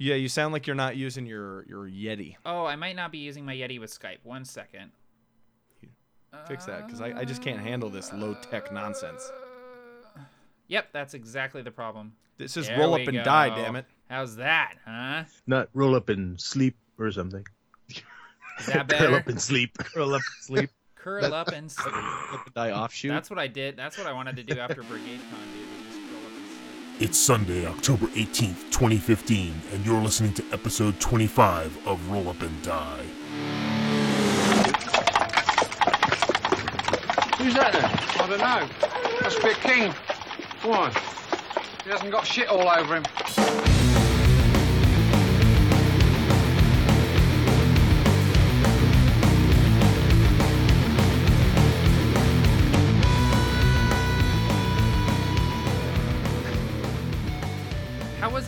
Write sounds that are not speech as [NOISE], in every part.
Yeah, you sound like you're not using your your Yeti. Oh, I might not be using my Yeti with Skype. One second. Fix that, because I, I just can't handle this low tech nonsense. Uh, yep, that's exactly the problem. This is There roll up and die, damn it. How's that, huh? Not roll up and sleep or something. Is that [LAUGHS] Curl up and sleep. Roll up and sleep. Curl up and sleep. Up and die offshoot. That's what I did. That's what I wanted to do after Brigade Con, It's Sunday, October 18th, 2015, and you're listening to episode 25 of Roll Up and Die. Who's that then? I don't know. Must be a king. Why? He hasn't got shit all over him.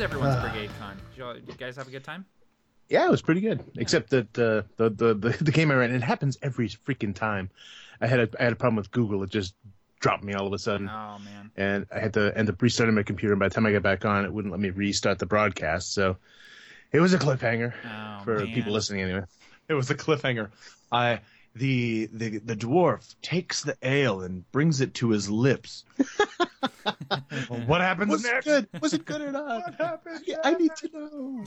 How was everyone's Brigade Con? Did you, all, did you guys have a good time? Yeah, it was pretty good. Except that uh, the, the the [LAUGHS] the game I ran, it happens every freaking time. I had a I had a problem with Google. It just dropped me all of a sudden, Oh man. and I had to end up restarting my computer. And by the time I got back on, it wouldn't let me restart the broadcast. So it was a cliffhanger Oh, for man. people listening anyway. It was a cliffhanger. I the the the dwarf takes the ale and brings it to his lips. Well, [LAUGHS] what happens Was next? it good? Was it good or not? What happened? Yeah, I need to know.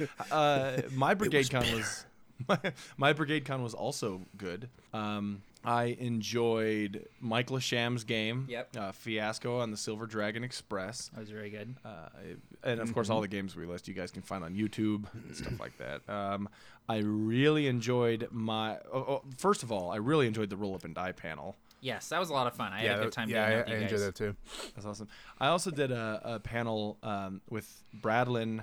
[LAUGHS] uh, my brigade con was [LAUGHS] my, my brigade con was also good. Um, I enjoyed Mike Lasham's game, Yep. uh, Fiasco on the Silver Dragon Express, That was very good. uh, and of course all the games we list you guys can find on YouTube and stuff like that. Um, I really enjoyed my. Oh, oh, first of all, I really enjoyed the roll up and die panel. Yes, that was a lot of fun. I had a good time yeah, doing I, that I enjoyed that too. That's awesome. I also did a, a panel um, with Bradlin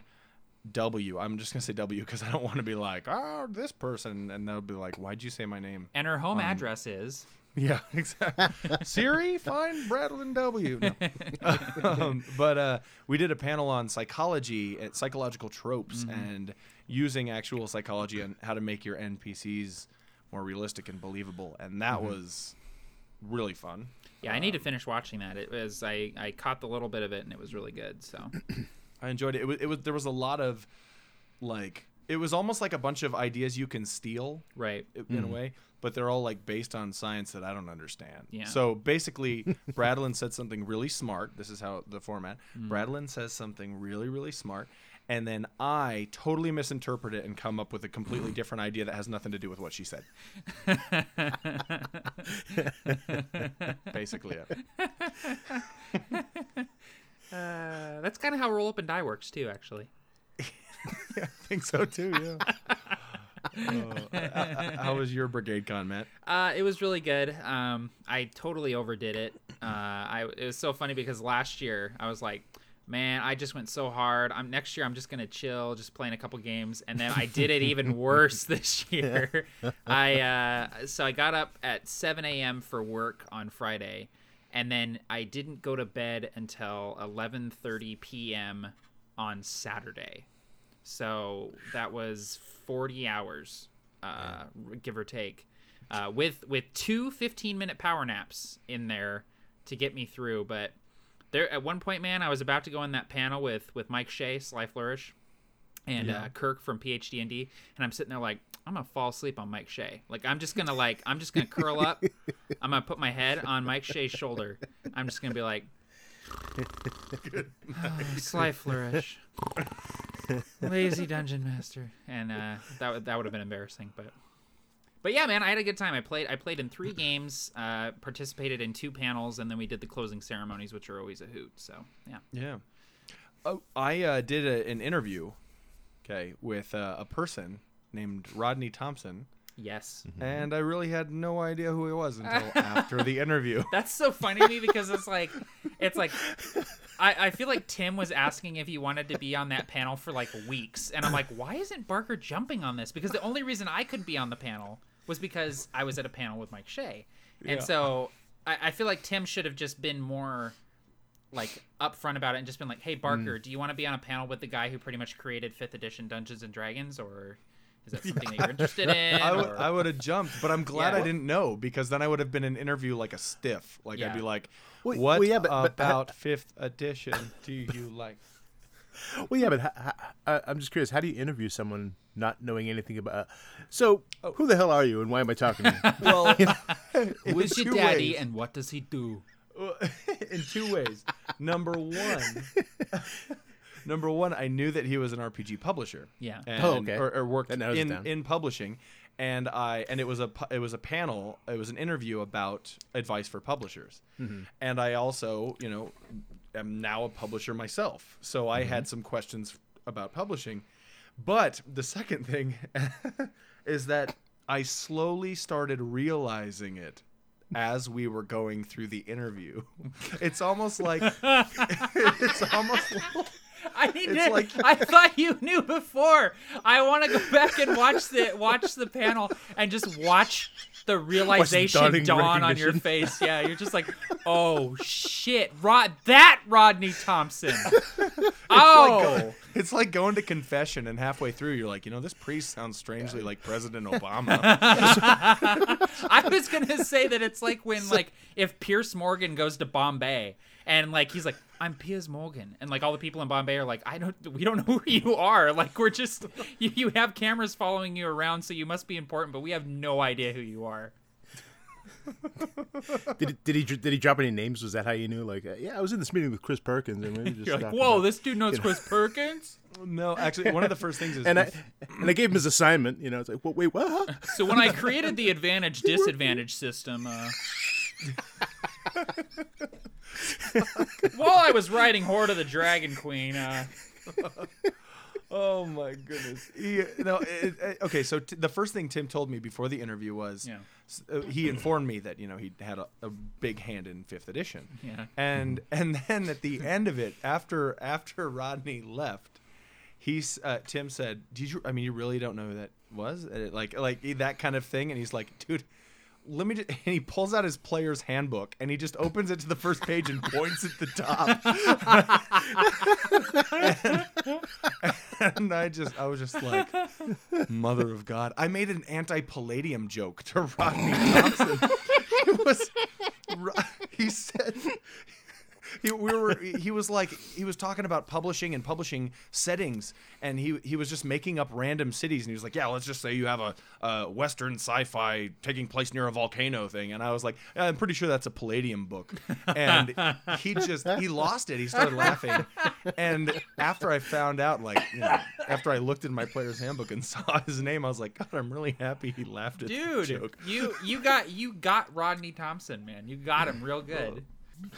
W. I'm just gonna say W because I don't want to be like, oh, this person, and they'll be like, why'd you say my name? And her home address is. Yeah, [LAUGHS] exactly. Siri, find Bradlin W. No. [LAUGHS] um, but uh, we did a panel on psychology, uh, psychological tropes, and using actual psychology and how to make your NPCs more realistic and believable, and that mm-hmm. was really fun. Yeah, I need to um, finish watching that. It was I I caught the little bit of it and it was really good. So [CLEARS THROAT] I enjoyed it. It was, it was there was a lot of like it was almost like a bunch of ideas you can steal right. i- in a mm. way, but they're all like based on science that I don't understand. Yeah. So basically, [LAUGHS] Bradlin said something really smart. This is how the format. Mm. Bradlin says something really really smart. And then I totally misinterpret it and come up with a completely different idea that has nothing to do with what she said. [LAUGHS] Basically, it. [LAUGHS] Uh, that's kind of how roll up and die works too, actually. [LAUGHS] I think so too. Yeah. Oh, uh, how was your brigade con, Matt? Uh, it was really good. Um, I totally overdid it. Uh, I it was so funny because last year I was like, man, I just went so hard. I'm next year I'm just gonna chill, just playing a couple games, and then I did it even worse [LAUGHS] this year. [LAUGHS] I uh, so I got up at 7 a.m. for work on Friday, and then I didn't go to bed until 11:30 p.m. on Saturday. So that was 40 hours, uh, give or take, uh, with with two 15 minute power naps in there to get me through. But there, at one point, man, I was about to go in that panel with with Mike Shea, Sly Flourish, and uh, Kirk from PhD and D, and I'm sitting there like. I'm gonna fall asleep on Mike Shea. Like I'm just gonna like I'm just gonna curl up. [LAUGHS] I'm gonna put my head on Mike Shea's shoulder. I'm just gonna be like, [LAUGHS] "Oh, Sly Flourish, lazy dungeon master, and uh, that would that would have been embarrassing. But but yeah, man, I had a good time. I played I played in three games, uh, participated in two panels, and then we did the closing ceremonies, which are always a hoot. So yeah, Yeah. Oh, I uh, did a, an interview, okay, with uh, a person named Rodney Thompson, yes, and I really had no idea who he was until [LAUGHS] after the interview. [LAUGHS] that's so funny to me because it's like it's like. I, I feel like Tim was asking if he wanted to be on that panel for like weeks, and I'm like, why isn't Barker jumping on this? Because the only reason I couldn't be on the panel was because I was at a panel with Mike Shea, and Yeah. so I, I feel like Tim should have just been more like upfront about it and just been like, "Hey mm. Barker, do you want to be on a panel with the guy who pretty much created fifth edition Dungeons and Dragons, or is that something that you're [LAUGHS] interested in?" I would or- I would have jumped, but I'm glad Yeah. I didn't know because then I would have been an interview like a stiff. Like I'd be like, "What well, yeah, but- but- about fifth edition do you [LAUGHS] like?" Well, yeah, but I'm just curious. How do you interview someone not knowing anything about? So, who the hell are you, and why am I talking to you? [LAUGHS] Well, [LAUGHS] who's your daddy, ways. and what does he do? [LAUGHS] in two ways. Number one, number one, I knew that he was an RPG publisher. Yeah. And, Oh, okay. Or, or worked That narrows it in in publishing, and I and it was a it was a panel. It was an interview about advice for publishers, Mm-hmm. and I also you know am now a publisher myself, so I Mm-hmm. had some questions about publishing. But the second thing [LAUGHS] is that I slowly started realizing it as we were going through the interview. [LAUGHS] It's almost like [LAUGHS] it's almost like, I need [LAUGHS] It's to, like- I thought you knew before. I want to go back and watch the watch the panel and just watch the realization dawn on your face. Yeah, you're just like, oh shit, Rod, that Rodney Thompson. [LAUGHS] [LAUGHS] oh, it's like going to confession and halfway through you're like, you know, this priest sounds strangely like President Obama. I was gonna say that it's like when like if Piers Morgan goes to Bombay and like he's like I'm Piers Morgan and like all the people in Bombay are like I don't we don't know who you are [LAUGHS] like we're just you, you have cameras following you around so you must be important but we have no idea who you are. [LAUGHS] did, did he did he drop any names? Was that how you knew? Like, yeah, I was in this meeting with Chris Perkins, and we were just You're like whoa about-" this dude knows Chris Perkins. [LAUGHS] no, actually one of the first things is And I and I gave him his assignment. You know, it's like, well, wait, what? So when I created the advantage disadvantage system, uh, [LAUGHS] while I was writing Hoard of the Dragon Queen, uh, [LAUGHS] Oh my goodness. He, no, it, it- okay. So t- the first thing Tim told me before the interview was, Yeah. uh, he informed me that you know he had a, a big hand in fifth edition. Yeah. And and then at the end of it, after after Rodney left, he's uh, Tim said, "Did you? I mean, you really don't know who that was? Uh, Like like that kind of thing." And he's like, "Dude." Let me. Just, [LAUGHS] and he pulls out his player's handbook and he just opens it to the first page and points at the top. [LAUGHS] and I just, I was just like, Mother of God. I made an anti-palladium joke to Rodney Thompson. [LAUGHS] it was, he said, he, we were, he was like, he was talking about publishing and publishing settings, and he he was just making up random cities, and he was like, yeah, let's just say you have a, a Western sci-fi taking place near a volcano thing, and I was like, yeah, I'm pretty sure that's a Palladium book, and he just he lost it. He started laughing, and after I found out, like, you know, after I looked in my player's handbook and [LAUGHS] saw his name, I was like, God, I'm really happy he laughed at the dude, joke. you you got you got Rodney Thompson, man. You got him real good.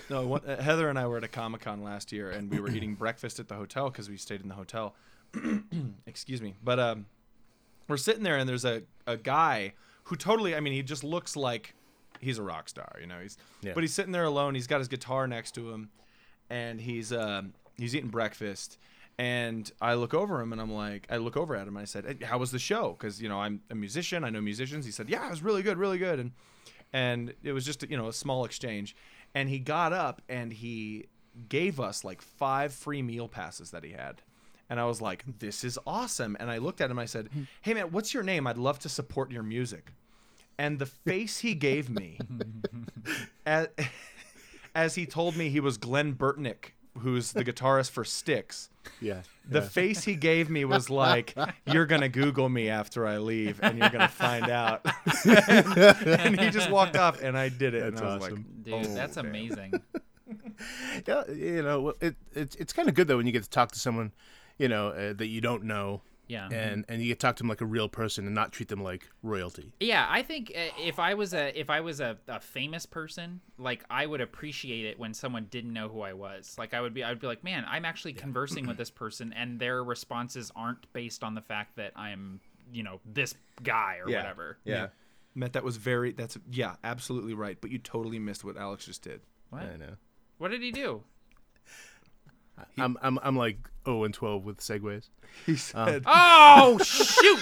No, one, uh, Heather and I were at a Comic Con last year, and we were eating [CLEARS THROAT] breakfast at the hotel because we stayed in the hotel. [CLEARS THROAT] Excuse me, but um, we're sitting there, and there's a, a guy who totally, I mean, he just looks like he's a rock star, you know. He's, Yeah. but he's sitting there alone. He's got his guitar next to him, and he's um, he's eating breakfast. And I look over him, and I'm like, I look over at him, and I said, hey, "How was the show?" Because you know I'm a musician, I know musicians. He said, "Yeah, it was really good, really good." And and it was just you know a small exchange and he got up and he gave us like five free meal passes that he had. And i was like this is awesome. And i looked at him and i said hmm. hey man what's your name? I'd love to support your music. And the face he gave me [LAUGHS] as, [LAUGHS] as he told me he was Glen Burtnik who's the guitarist for Styx Yeah. the yeah. face he gave me was like, "You're gonna Google me after I leave, and you're gonna find out." and, [LAUGHS] and he just walked off, and I did it. That's and I was awesome. like, Dude, "Oh, that's damn." amazing. [LAUGHS] yeah, you know, well, it, it it's kind of good though when you get to talk to someone, you know, uh, that you don't know, Yeah. and and you get to talk to them like a real person and not treat them like royalty. Yeah, I think uh, if I was a if I was a, a famous person, like I would appreciate it when someone didn't know who I was. Like I would be I would be like, "Man, I'm actually conversing with [CLEARS THROAT] this person and their responses aren't based on the fact that I'm, you know, this guy or Yeah. whatever." Yeah. Matt, that was very. That's yeah, absolutely right. But you totally missed what Alex just did. What? I know. What did he do? I'm I'm I'm like 0 and 12 with segues. He said, [LAUGHS] Oh, shoot.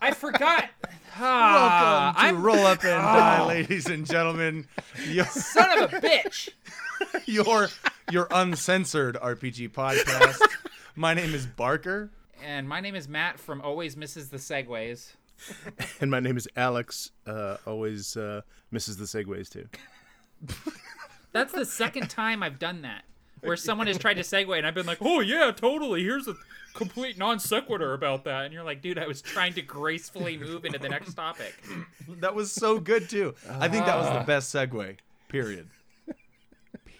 I forgot. Ah, "Welcome to I'm Roll Up and Die, ladies and gentlemen. Your son of a bitch. [LAUGHS] your your uncensored RPG podcast. My name is Barker. And my name is Matt from Always Misses the Segues. And my name is Alex. Uh, always uh, misses the segues too. That's the second time I've done that. Where someone has tried to segue and I've been like, "Oh yeah, totally. Here's a complete non sequitur about that," and you're like, "Dude, I was trying to gracefully move into the next topic." [LAUGHS] That was so good too. I think that was the ah. best segue. Period.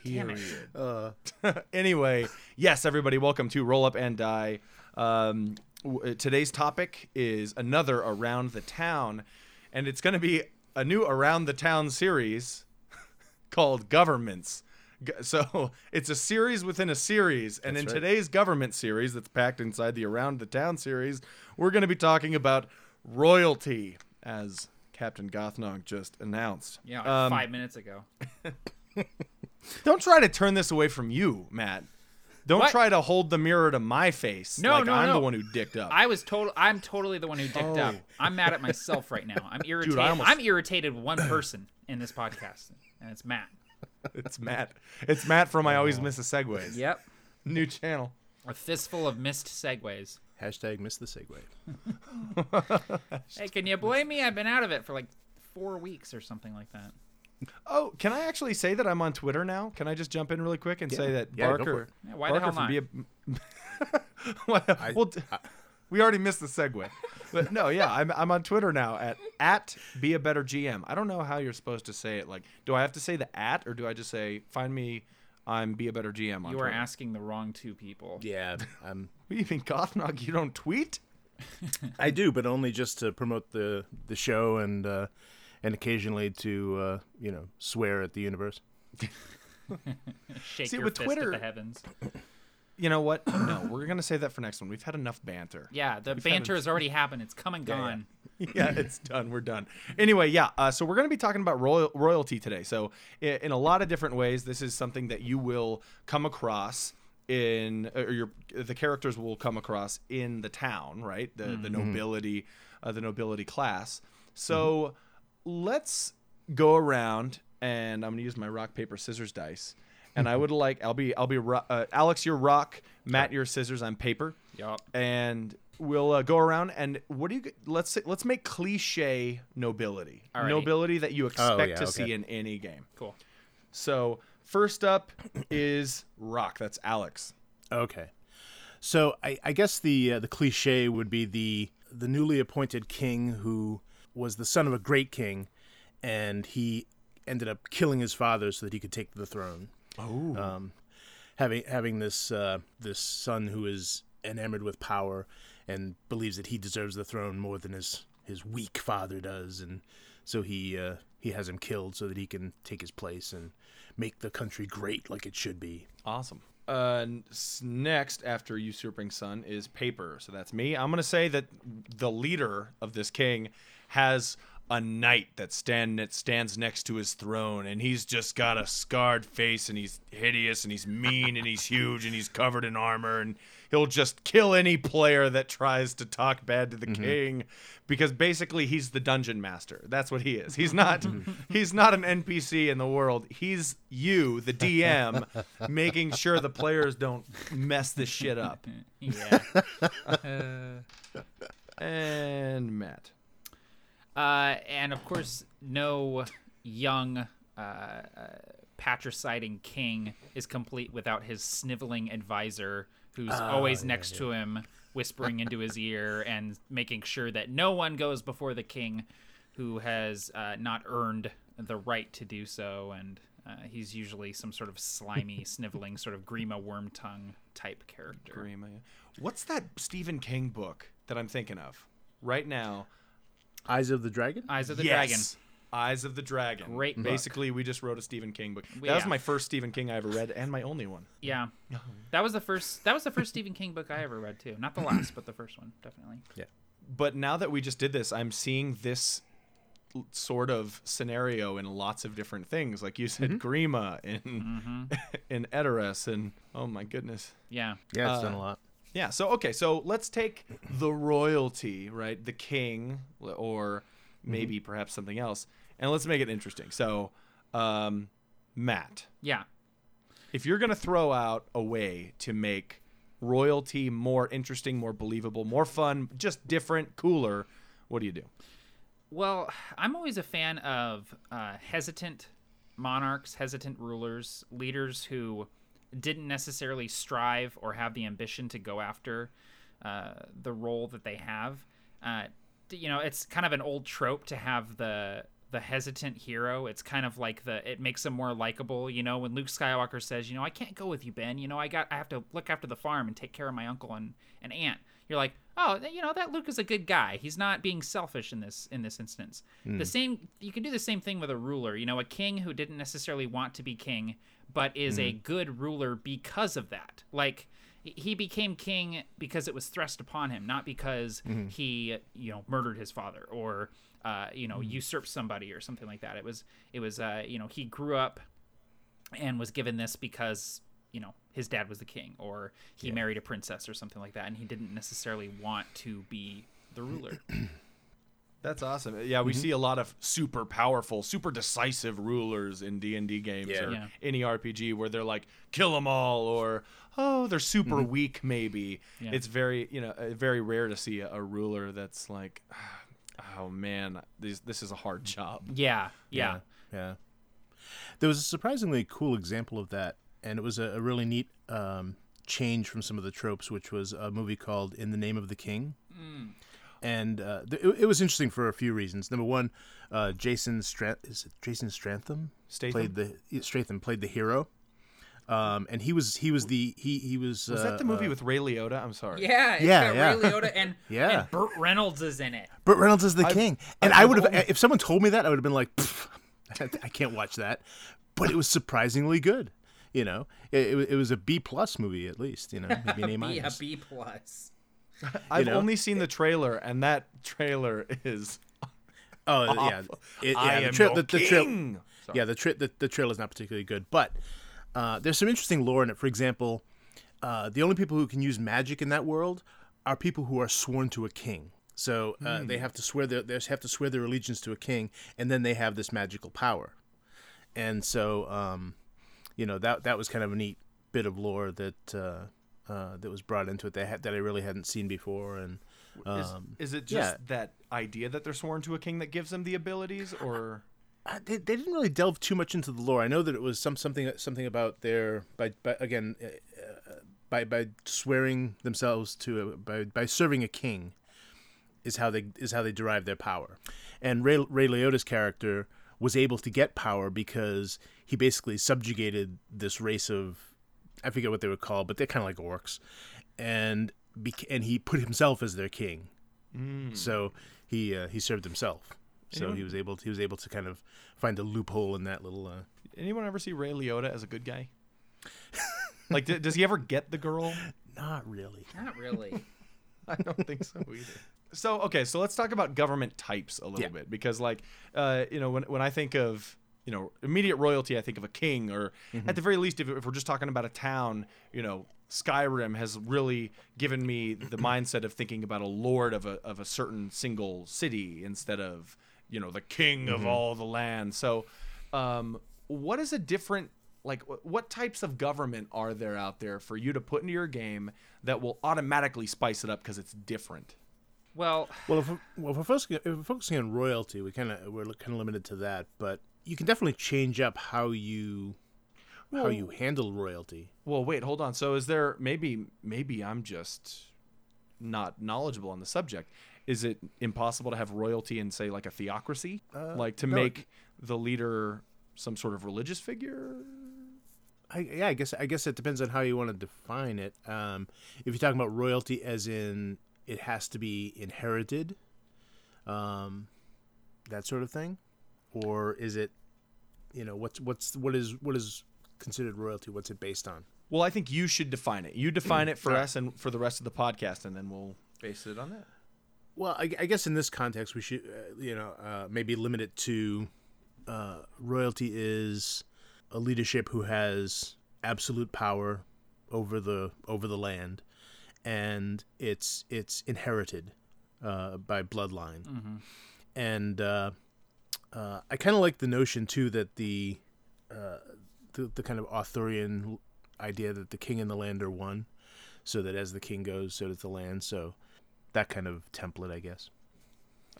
Period. Uh, [LAUGHS] anyway, yes, everybody, welcome to Roll Up and Die. Um, w- uh, today's topic is another around the town, and it's going to be a new around the town series [LAUGHS] called Governments. G- [LAUGHS] So it's a series within a series, and in right. today's government series that's packed inside the Around the Town series, we're going to be talking about royalty, as Captain Gothnog just announced. Yeah, like Um, five minutes ago. [LAUGHS] Don't try to turn this away from you, Matt. Don't What? try to hold the mirror to my face. No, like no, I'm no. the one who dicked up. I was total. I'm totally the one who dicked up. Oh. I'm mad at myself right now. I'm [LAUGHS] irritated. almost- I'm irritated with one person in this podcast, and it's Matt. It's Matt. It's Matt from I Always Miss the Segues. Yep. New channel. A fistful of missed segues. Hashtag miss the segue. Hey, can you blame me? I've been out of it for like four weeks or something like that. Oh, can I actually say that I'm on Twitter now? Can I just jump in really quick and say that Yeah, go for Barker? it. Yeah, why the Barker hell from not? Be a, [LAUGHS] well, well, d- we already missed the segue, but no, yeah, I'm I'm on Twitter now at at be a better GM. I don't know how you're supposed to say it. Like, do I have to say the at or do I just say find me? I'm be a better GM on Twitter? You are Twitter. asking the wrong two people. Yeah, um, [LAUGHS] What do you mean, Gothnog? You don't tweet? [LAUGHS] I do, but only just to promote the the show and uh, and occasionally to uh, you know swear at the universe. [LAUGHS] Shake See, your with fist Twitter- at the heavens. [CLEARS THROAT] You know what? No, we're gonna save that for next one. We've had enough banter. Yeah, the We've banter a- has already happened. It's come and gone. [LAUGHS] yeah, it's done. We're done. Anyway, yeah. Uh, so we're going to be talking about royal, royalty today. So in a lot of different ways, this is something that you will come across in, or your the characters will come across in the town, right? The the nobility, uh, the nobility class. So let's go around, and I'm going to use my rock paper scissors dice. And I would like I'll be I'll be ro- uh, Alex your rock, Matt your scissors, I'm paper Yup. and we'll uh, go around and what do you let's say, let's make cliche nobility Alrighty. nobility that you expect yeah, to see in any game Cool. so first up is rock that's alex Okay, so I, I guess the uh, the cliche would be the the newly appointed king who was the son of a great king, and he ended up killing his father so that he could take the throne. Oh um, having having this uh, this son who is enamored with power and believes that he deserves the throne more than his his weak father does, and so he uh, he has him killed so that he can take his place and make the country great like it should be. awesome. Uh, next after usurping son is paper. So that's me. I'm going to say that the leader of this king has a knight that stand that stands next to his throne and he's just got a scarred face and he's hideous and he's mean and he's huge and he's covered in armor and he'll just kill any player that tries to talk bad to the mm-hmm. king because basically he's the dungeon master. That's what he is. He's not [LAUGHS] he's not an npc in the world. He's you the dm [LAUGHS] making sure the players don't mess this shit up. [LAUGHS] Yeah. Uh, and matt Uh, and of course, no young, uh, uh, patriciding king is complete without his sniveling advisor, who's always next to him, whispering into his [LAUGHS] ear and making sure that no one goes before the king, who has uh, not earned the right to do so. And uh, he's usually some sort of slimy, [LAUGHS] sniveling, sort of Grima Wormtongue type character. Grima. What's that Stephen King book that I'm thinking of right now? Eyes of the Dragon. Eyes of the yes. Dragon. Eyes of the Dragon. Great book. Basically, we just wrote a Stephen King book. That Yeah. was my first Stephen King I ever read, and my only one. Yeah, that was the first. That was the first Stephen King book I ever read too. Not the last, but the first one, definitely. Yeah. But now that we just did this, I'm seeing this sort of scenario in lots of different things. Like you said, Grima in [LAUGHS] in Edoras, and oh my goodness. Yeah, yeah, it's uh, done a lot. Yeah. So okay. So let's take the royalty, right? The king, or maybe perhaps something else, and let's make it interesting. So, um, Matt, yeah. if you're gonna throw out a way to make royalty more interesting, more believable, more fun, just different, cooler, what do you do? Well, I'm always a fan of uh, hesitant monarchs, hesitant rulers, leaders who didn't necessarily strive or have the ambition to go after uh, the role that they have. Uh, you know, it's kind of an old trope to have the the hesitant hero. It's kind of like the it makes them more likable. You know, when Luke Skywalker says, "You know, I can't go with you, Ben. You know, I got I have to look after the farm and take care of my uncle and and aunt." You're like, "Oh, you know, that Luke is a good guy. He's not being selfish in this in this instance." The same you can do the same thing with a ruler. You know, a king who didn't necessarily want to be king, but is a good ruler because of that. Like he became king because it was thrust upon him, not because he, you know, murdered his father or, uh, you know, usurped somebody or something like that. It was, it was, uh, you know, he grew up and was given this because, you know, his dad was the king or he married a princess or something like that, and he didn't necessarily want to be the ruler. [CLEARS THROAT] That's awesome. Yeah, we see a lot of super powerful, super decisive rulers in D and D games Yeah. or Yeah. any RPG where they're like kill them all or oh they're super weak maybe. Yeah. It's very you know uh, very rare to see a, a ruler that's like [SIGHS] oh man this this is a hard job. yeah, yeah, yeah. There was a surprisingly cool example of that, and it was a, a really neat um, change from some of the tropes, which was a movie called "In the Name of the King." And uh, th- it, it was interesting for a few reasons. Number one, uh, Jason Strat- is it Jason Stratham Statham? played the Stratham played the hero, um, and he was he was the he he was Was uh, that the movie uh, with Ray Liotta? I'm sorry. yeah. It's Yeah, got yeah. Ray Liotta and [LAUGHS] Yeah. and Burt Reynolds is in it. Burt Reynolds is the king, and I've I would have if someone told me that I would have been like, [LAUGHS] I can't watch that, but it was surprisingly good. You know, it, it, it was a B plus movie at least. You know, maybe an A [LAUGHS] B, a minus. B plus. [LAUGHS] I've know? only seen the trailer and that trailer is Oh yeah, [LAUGHS] it, yeah. I the your the, the trail- king. yeah, the the, the trail is not particularly good, but uh, there's some interesting lore in it. For example, uh, the only people who can use magic in that world are people who are sworn to a king. So uh, they have to swear their they have to swear their allegiance to a king, and then they have this magical power. And so, um, you know that that was kind of a neat bit of lore that uh, that was brought into it that I had, that I really hadn't seen before. And Is, um, is it just yeah. that idea that they're sworn to a king that gives them the abilities, or Uh, they, they didn't really delve too much into the lore. I know that it was some something something about their by, by again uh, uh, by by swearing themselves to a, by by serving a king is how they is how they derive their power. And Ray Ray Liotta's character was able to get power because he basically subjugated this race of I forget what they were called, but they're kind of like orcs, and bec- and he put himself as their king. So he uh, he served himself. So he was able to, he was able to kind of find a loophole in that little. Uh, anyone ever see Ray Liotta as a good guy? like, d- does he ever get the girl? not really. Not really. [LAUGHS] I don't think so either. So okay, so let's talk about government types a little Yeah. bit because, like, uh, you know, when when I think of you know immediate royalty, I think of a king, or Mm-hmm. at the very least, if, if we're just talking about a town, you know, Skyrim has really given me the [CLEARS THROAT] mindset of thinking about a lord of a of a certain single city instead of you know the king of Mm-hmm. all the land. So, um, what is a different like what types of government are there out there for you to put into your game that will automatically spice it up because it's different? Well, Well, if we're, well, if we're, focusing, if we're focusing on royalty, we kind of we're kind of limited to that. But you can definitely change up how you how you handle royalty. Well, wait, hold on. So is there maybe maybe I'm just not knowledgeable on the subject. Is it impossible to have royalty in say like a theocracy? like to no, make the leader some sort of religious figure? I, yeah, I guess I guess it depends on how you want to define it. Um, if you're talking about royalty, as in it has to be inherited, um, that sort of thing, or is it, you know, what's what's what is what is considered royalty? What's it based on? Well, I think you should define it. You define it for Alright. us and for the rest of the podcast and then we'll base it on that. Well, I, I guess in this context, we should, uh, you know, uh, maybe limit it to uh, royalty is a leadership who has absolute power over the over the land, and it's it's inherited uh, by bloodline, and uh, I kind of like the notion too that the, uh, the the kind of Arthurian idea that the king and the land are one, so that as the king goes, so does the land. So that kind of template, I guess.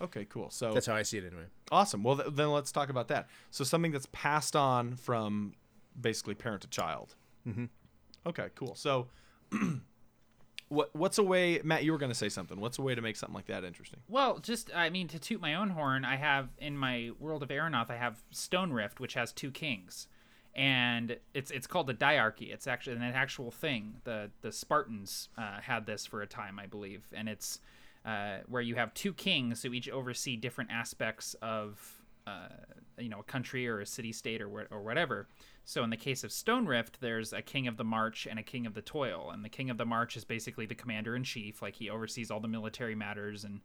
Okay, cool. So That's how I see it anyway. Awesome. Well, th- then let's talk about that. So something that's passed on from basically parent to child. Mm-hmm. Okay, cool. So, [CLEARS THROAT] what what's a way, Matt? You were going to say something. What's a way to make something like that interesting? Well, just I mean to toot my own horn, I have in my world of Aeronaut, I have Stone Rift, which has two kings, and it's it's called the diarchy. It's actually an actual thing. The the Spartans uh, had this for a time, I believe, and it's uh, where you have two kings who each oversee different aspects of uh, you know a country or a city state or or whatever. So in the case of Stone Rift, there's a king of the march and a king of the toil, and the king of the march is basically the commander in chief, like he oversees all the military matters and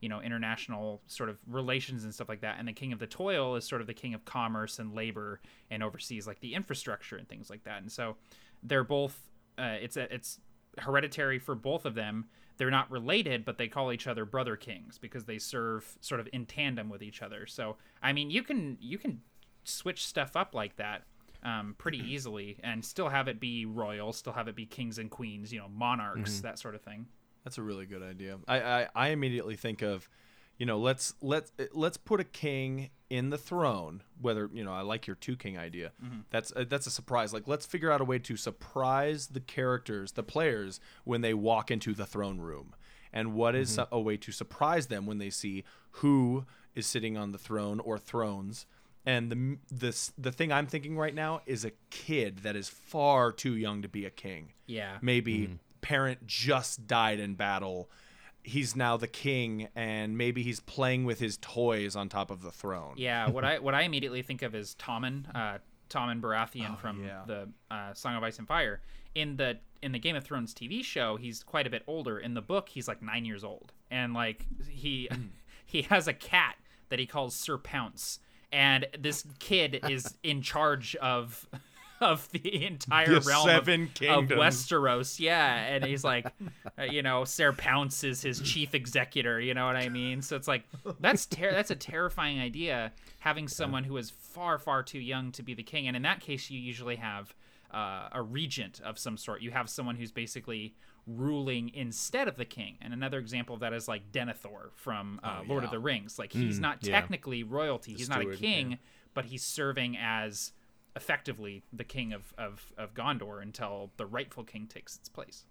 you know international sort of relations and stuff like that. And the king of the toil is sort of the king of commerce and labor and oversees like the infrastructure and things like that. And so they're both uh, it's a, it's hereditary for both of them. They're not related, but they call each other brother kings because they serve sort of in tandem with each other. So I mean, you can you can switch stuff up like that um, pretty [CLEARS THROAT] easily and still have it be royal, still have it be kings and queens, you know, monarchs, that sort of thing. That's a really good idea. I, I, I immediately think of, you know, let's let's let's put a king in the throne. Whether you know, I like your two king idea. Mm-hmm. That's a, that's a surprise. Like let's figure out a way to surprise the characters, the players, when they walk into the throne room. And what is mm-hmm. a way to surprise them when they see who is sitting on the throne or thrones? And the the the thing I'm thinking right now is a kid that is far too young to be a king Yeah. maybe mm-hmm. parent just died in battle he's now the king and maybe he's playing with his toys on top of the throne Yeah, what I what I immediately think of is Tommen, uh, Tommen Baratheon from yeah. the uh, Song of Ice and Fire. In the in the Game of Thrones TV show, he's quite a bit older. In the book, he's like nine years old, and like he [LAUGHS] he has a cat that he calls Sir Pounce, and this kid is in charge of [LAUGHS] of the entire The realm of- seven of, kingdoms. Westeros. [LAUGHS] Yeah, and he's like, uh, you know, Sir Pounce is his chief executor. You know what I mean? So it's like that's ter- that's a terrifying idea. Having someone who is far far too young to be the king, and in that case, you usually have uh, a regent of some sort. You have someone who's basically ruling instead of the king. And another example of that is like Denethor from uh, Lord of the Rings. Like he's not yeah. technically royalty. he's not a steward, king, but he's serving as effectively the king of, of, of Gondor until the rightful king takes its place.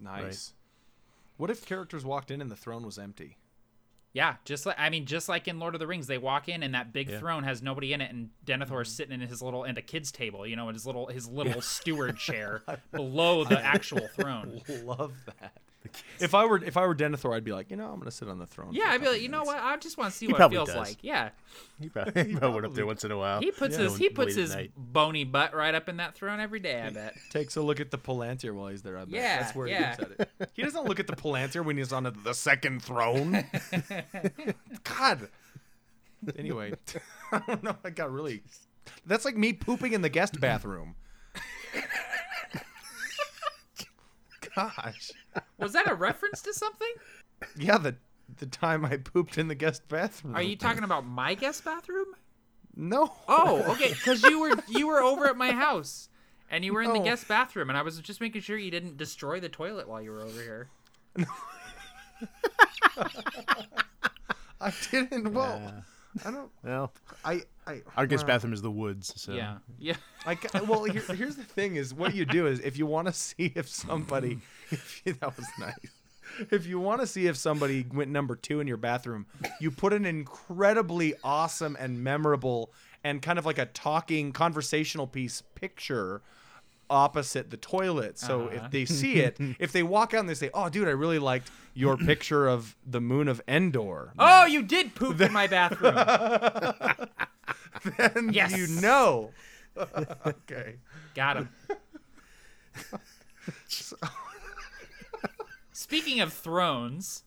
nice what if characters walked in and the throne was empty Yeah, just like I mean, just like in Lord of the Rings, they walk in and that big Yeah. throne has nobody in it, and Denethor's mm-hmm. sitting in his little and a kid's table, you know, in his little his little steward [LAUGHS] chair below the actual throne. [LAUGHS] love that if i were if i were denethor i'd be like you know i'm gonna sit on the throne Yeah, for a I'd be like, you know minutes." what? I just want to see what it feels does. like. Yeah, He probably, [LAUGHS] he probably went up there once in a while. he puts Yeah. his he puts his night. bony butt right up in that throne every day. I bet. [LAUGHS] takes a look at the palantir while he's there I bet. Yeah, that's where yeah. he looks at it he doesn't look at the palantir when he's on the second throne [LAUGHS] god anyway i don't know i got really that's like me pooping in the guest bathroom gosh Was that a reference to something? yeah the the time i pooped in the guest bathroom Are you talking about my guest bathroom? no Oh, okay, [LAUGHS] because you were you were over at my house, and you were in the guest bathroom, and I was just making sure you didn't destroy the toilet while you were over here. [LAUGHS] i didn't well i don't Well, i i our guest well, bathroom is the woods. So Yeah, yeah. I ca- uh, well, here, here's the thing: is what you do is if you want to see if somebody, [LAUGHS] if you, that was nice. If you want to see if somebody went number two in your bathroom, you put an incredibly awesome and memorable and kind of like a talking conversational piece picture opposite the toilet. So Uh-huh. if they see it, [LAUGHS] if they walk out and they say, "Oh, dude, I really liked your [CLEARS THROAT] picture of the moon of Endor," Oh, you did poop in my bathroom. [LAUGHS] then Yes. you know. [LAUGHS] okay. Got him. Speaking of thrones,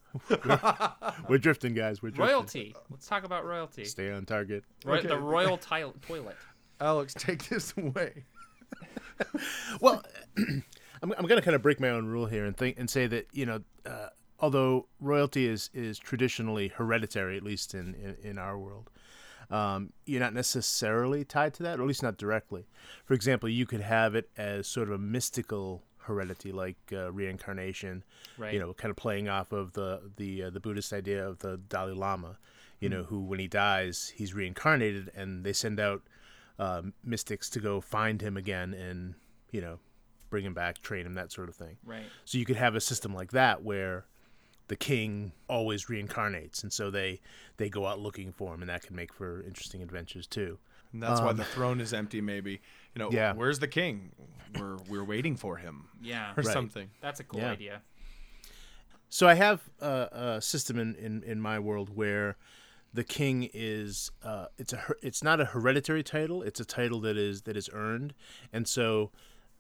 we're drifting, guys. We're drifting. royalty. Let's talk about royalty. Stay on target. Roy- Okay. The royal tile- toilet. Alex, take this away. [LAUGHS] Well, [CLEARS THROAT] I'm, I'm going to kind of break my own rule here and think and say that you know, uh, although royalty is is traditionally hereditary, at least in in, in our world, um, you're not necessarily tied to that, or at least not directly. For example, you could have it as sort of a mystical heredity, like uh, reincarnation. Right. You know, kind of playing off of the the uh, the Buddhist idea of the Dalai Lama. You know, who when he dies, he's reincarnated, and they send out uh, mystics to go find him again and you know bring him back, train him, that sort of thing. Right. So you could have a system like that where the king always reincarnates, and so they they go out looking for him, and that can make for interesting adventures too. And that's why the throne is empty. Maybe you know. Um, Yeah. Where's the king? We're we're waiting for him Yeah. or Right. something. That's a cool Yeah. idea. So I have a, a system in, in, in my world where the king is uh, it's a it's not a hereditary title. It's a title that is that is earned, and so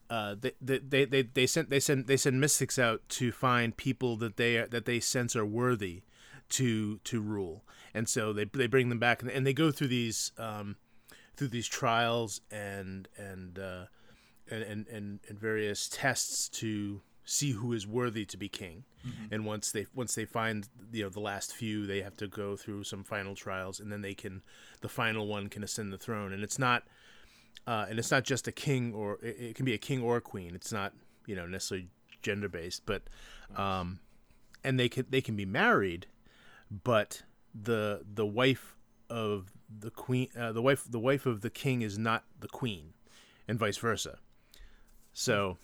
uh, they, they, they, they, send they send they send mystics out to find people that they that they sense are worthy to to rule, and so they they bring them back and, and they go through these um, through these trials and and uh, and, and, and various tests to see who is worthy to be king. And once they once they find you know the last few, they have to go through some final trials, and then they can the final one can ascend the throne. And it's not uh, and it's not just a king or it, it can be a king or a queen. It's not you know necessarily gender based, but um, and they can they can be married, but the the wife of the queen uh, the wife the wife of the king is not the queen, and vice versa. So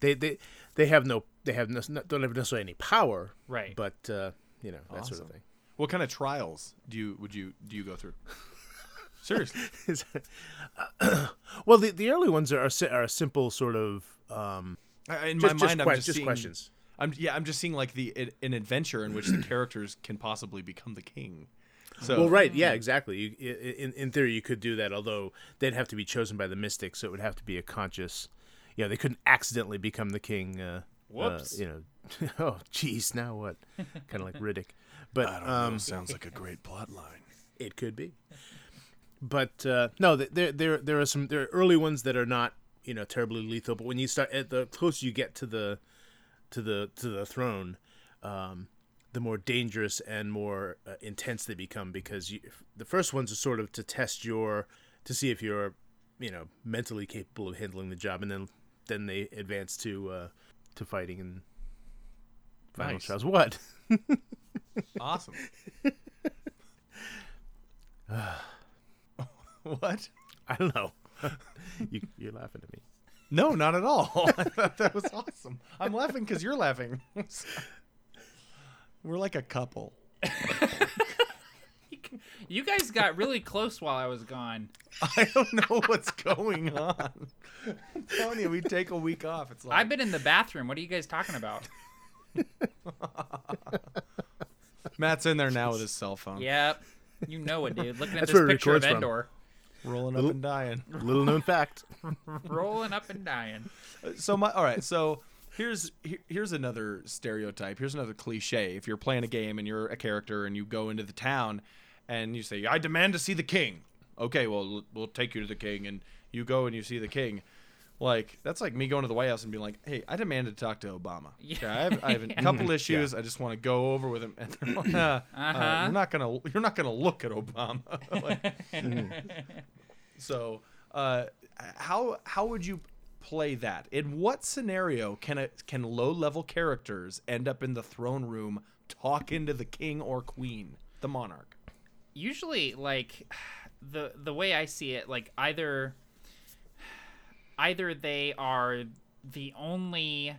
they they they have no they have no, don't have necessarily any power, Right. But uh, you know that sort of thing. What kind of trials do you would you do you go through? [LAUGHS] Seriously. Is- [COUGHS] well, the, the early ones are are, a simple sort of um, In just, my mind, que- I'm just, just seeing, questions. I'm yeah, I'm just seeing like the an- an adventure in which the [CLEARS THROAT] characters can possibly become the king. So Well, right, yeah, exactly. You, i- i- in in theory, you could do that, although they'd have to be chosen by the mystics, so it would have to be a conscious. You know, they couldn't accidentally become the king. Uh, Whoops. Uh, you know, [LAUGHS] oh, geez, now what? kind of like Riddick, but um, sounds like a great plot line. It could be. But uh, no, there there there are some there are early ones that are not you know terribly lethal. But when you start at the closer you get to the to the to the throne, um, the more dangerous and more uh, intense they become because you, the first ones are sort of to test your to see if you're you know mentally capable of handling the job, and then then they advance to uh, to fighting and final Nice. trials. What? [LAUGHS] Awesome. [SIGHS] what? I don't know. [LAUGHS] you, you're laughing at me. No, not at all. [LAUGHS] I thought that was awesome. I'm laughing because you're laughing. We're like a couple. [LAUGHS] You guys got really close while I was gone. I don't know what's going on. I'm telling you, we take a week off. It's like I've been in the bathroom. What are you guys talking about? [LAUGHS] Matt's in there now with his cell phone, Yep. You know it, dude. Looking at That's this where it picture of records from. Endor. rolling up and dying. Little known fact. [LAUGHS] Rolling up and dying. so my all right so here's here, here's another stereotype here's another cliche if you're playing a game and you're a character and you go into the town and you say i demand to see the king okay well we'll take you to the king and you go and you see the king like that's like me going to the white house and being like hey i demand to talk to obama [LAUGHS] Yeah. okay, I, have, I have a [LAUGHS] couple issues i just want to go over with him and they're like, uh, uh, Uh-huh. you're not gonna you're not gonna look at obama [LAUGHS] Like, so, uh, how how would you play that? In what scenario can a can low level characters end up in the throne room talking to the king or queen, the monarch? Usually like the the way I see it, like either either they are the only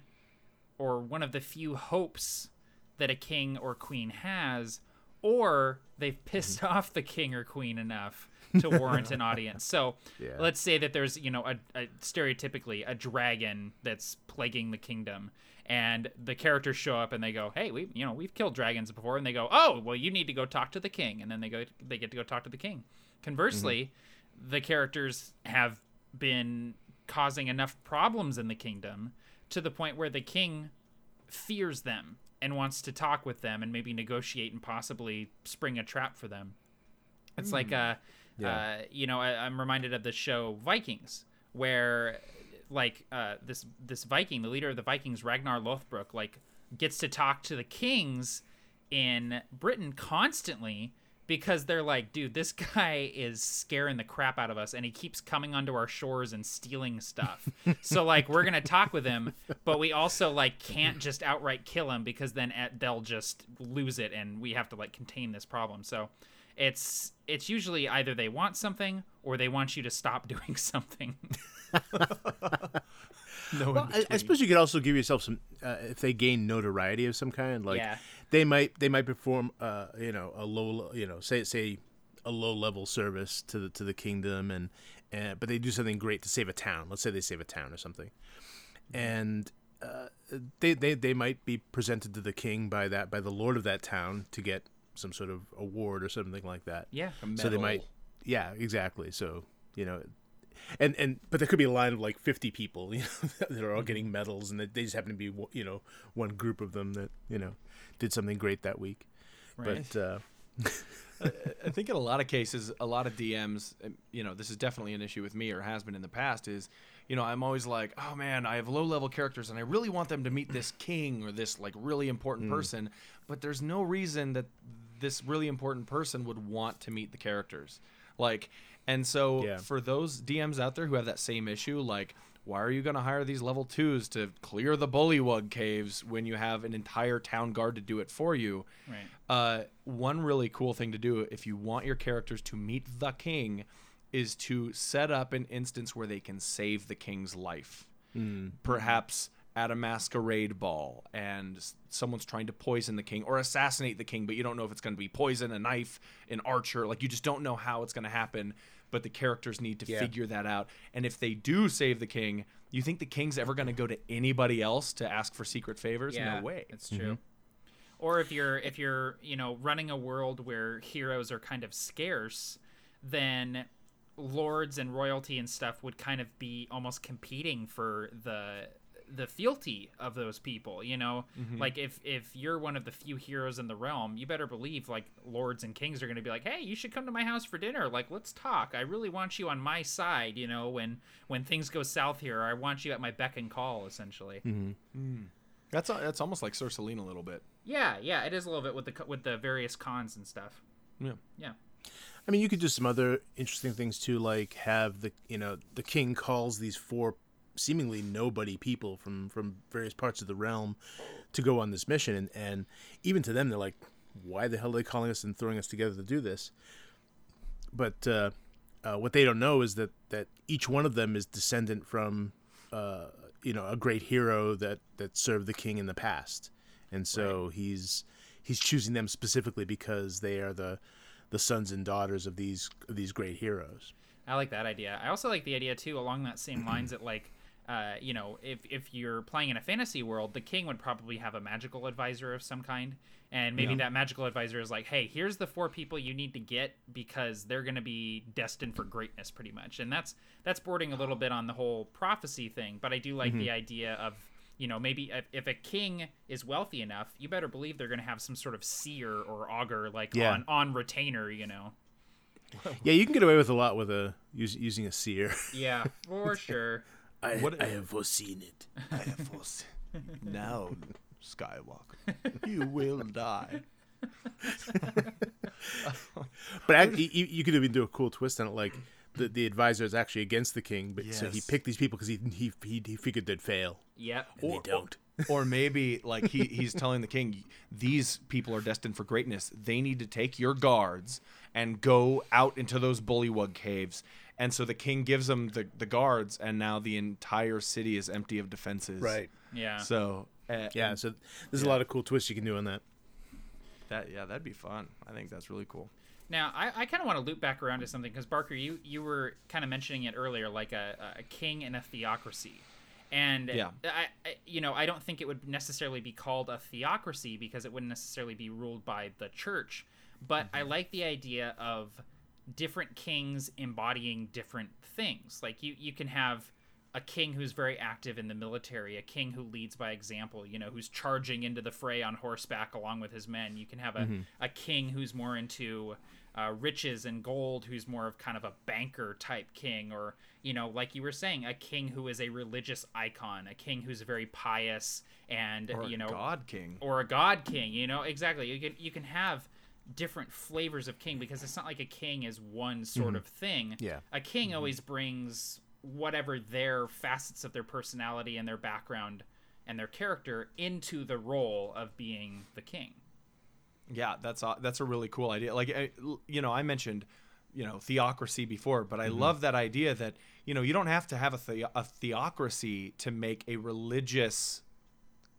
or one of the few hopes that a king or queen has, or they've pissed mm-hmm. off the king or queen enough to [LAUGHS] warrant an audience. So Yeah. let's say that there's you know a, a stereotypically a dragon that's plaguing the kingdom and the characters show up and they go hey we you know we've killed dragons before. And they go oh well you need to go talk to the king. And then they go they get to go talk to the king. Conversely the characters have been causing enough problems in the kingdom to the point where the king fears them and wants to talk with them and maybe negotiate and possibly spring a trap for them. It's like uh, uh, you know, I, I'm reminded of the show Vikings, where like uh, this this Viking, the leader of the Vikings, Ragnar Lothbrok, like gets to talk to the kings in Britain constantly because they're like, dude, this [LAUGHS] guy is scaring the crap out of us, and he keeps coming onto our shores and stealing stuff. [LAUGHS] so like, we're gonna talk with him, but we also like can't just outright kill him because then at, they'll just lose it, and we have to like contain this problem. So it's it's usually either they want something or they want you to stop [LAUGHS] doing something. [LAUGHS] No Well, I, I suppose you could also give yourself some uh, if they gain notoriety of some kind. Like Yeah. they might they might perform uh, you know a low you know say say a low level service to the to the kingdom and and but they do something great to save a town. Let's say they save a town or something, and. Uh, they, they they might be presented to the king by that by the lord of that town to get some sort of award or something like that. Yeah. So they might, yeah, exactly. So you know, and and but there could be a line of like fifty people, [LAUGHS] you know, that are all getting medals, and they just happen to be you know one group of them that you know did something great that week. Right. But uh, [LAUGHS] I think in a lot of cases, a lot of DMs, um, you know, this is definitely an issue with me or has been in the past. Is you know, I'm always like, oh man, I have low level characters and I really want them to meet this king or this like really important person, but there's no reason that this really important person would want to meet the characters. Like, and so Yeah. for those DMs out there who have that same issue, like, why are you going to hire these level twos to clear the bullywug caves when you have an entire town guard to do it for you? Right. Uh, one really cool thing to do if you want your characters to meet the king is to set up an instance where they can save the king's life. Perhaps at a masquerade ball and someone's trying to poison the king or assassinate the king, but you don't know if it's going to be poison, a knife, an archer. Like you just don't know how it's going to happen. But the characters need to Yeah. figure that out. And if they do save the king, you think the king's ever going to go to anybody else to ask for secret favors? Yeah, no way. It's true. Mm-hmm. Or if you're if you're you know running a world where heroes are kind of scarce, then lords and royalty and stuff would kind of be almost competing for the the fealty of those people you know? Mm-hmm. Like if if you're one of the few heroes in the realm you better believe like lords and kings are going to be like hey you should come to my house for dinner. Like let's talk. I really want you on my side you know when when things go south here. I want you at my beck and call essentially. Mm-hmm. Hmm. That's uh, that's almost like Sir Celine a little bit. Yeah, yeah, it is a little bit with the with the various cons and stuff. Yeah. Yeah, I mean, you could do some other interesting things too, like have the you know the king calls these four seemingly nobody people from from various parts of the realm to go on this mission, and and even to them they're like, why the hell are they calling us and throwing us together to do this? But uh, uh, what they don't know is that that each one of them is descendant from uh, you know a great hero that that served the king in the past, and so he's he's choosing them specifically because they are the the sons and daughters of these of these great heroes. I like that idea. I also like the idea too, along that same lines that like. Uh, you know, if, if you're playing in a fantasy world, the king would probably have a magical advisor of some kind, and maybe that magical advisor is like, "Hey, here's the four people you need to get because they're going to be destined for greatness, pretty much." And that's that's bordering a little bit on the whole prophecy thing, but I do like the idea of you know maybe if, if a king is wealthy enough, you better believe they're going to have some sort of seer or augur like Yeah. on on retainer, you know. Yeah, you can get away with a lot with a using a seer. Yeah, [LAUGHS] for sure. I, What- I have foreseen it. I have foreseen. now, Skywalker, you will die. [LAUGHS] But actually, you, you could even do a cool twist on it, like the the advisor is actually against the king, but so he picked these people because he, he he he figured they'd fail. Yep. And they don't. [LAUGHS] or maybe like he, he's telling the king these people are destined for greatness they need to take your guards and go out into those bullywug caves and so the king gives them the, the guards and now the entire city is empty of defenses Right. Yeah. so uh, Yeah, so there's a lot of cool twists you can do on that. that yeah that'd be fun i think that's really cool Now, I, I kind of want to loop back around to something because Barker, you you were kind of mentioning it earlier, like a, a king and a theocracy, and Yeah. I, I you know I don't think it would necessarily be called a theocracy because it wouldn't necessarily be ruled by the church, but I like the idea of different kings embodying different things. Like you you can have a king who's very active in the military, a king who leads by example, you know, who's charging into the fray on horseback along with his men. You can have a, a king who's more into uh, riches and gold, who's more of kind of a banker type king, or, you know, like you were saying, a king who is a religious icon, a king who's very pious and, or you know, god king or a god king, you know, exactly. You can, you can have different flavors of king because it's not like a king is one sort mm-hmm. of thing. Yeah. A king mm-hmm. always brings whatever their facets of their personality and their background and their character into the role of being the king. Yeah, that's a, that's a really cool idea. Like eh, I- you know, I mentioned you know theocracy before, but Mm-hmm. I love that idea that you know you don't have to have a, the- a theocracy to make a religious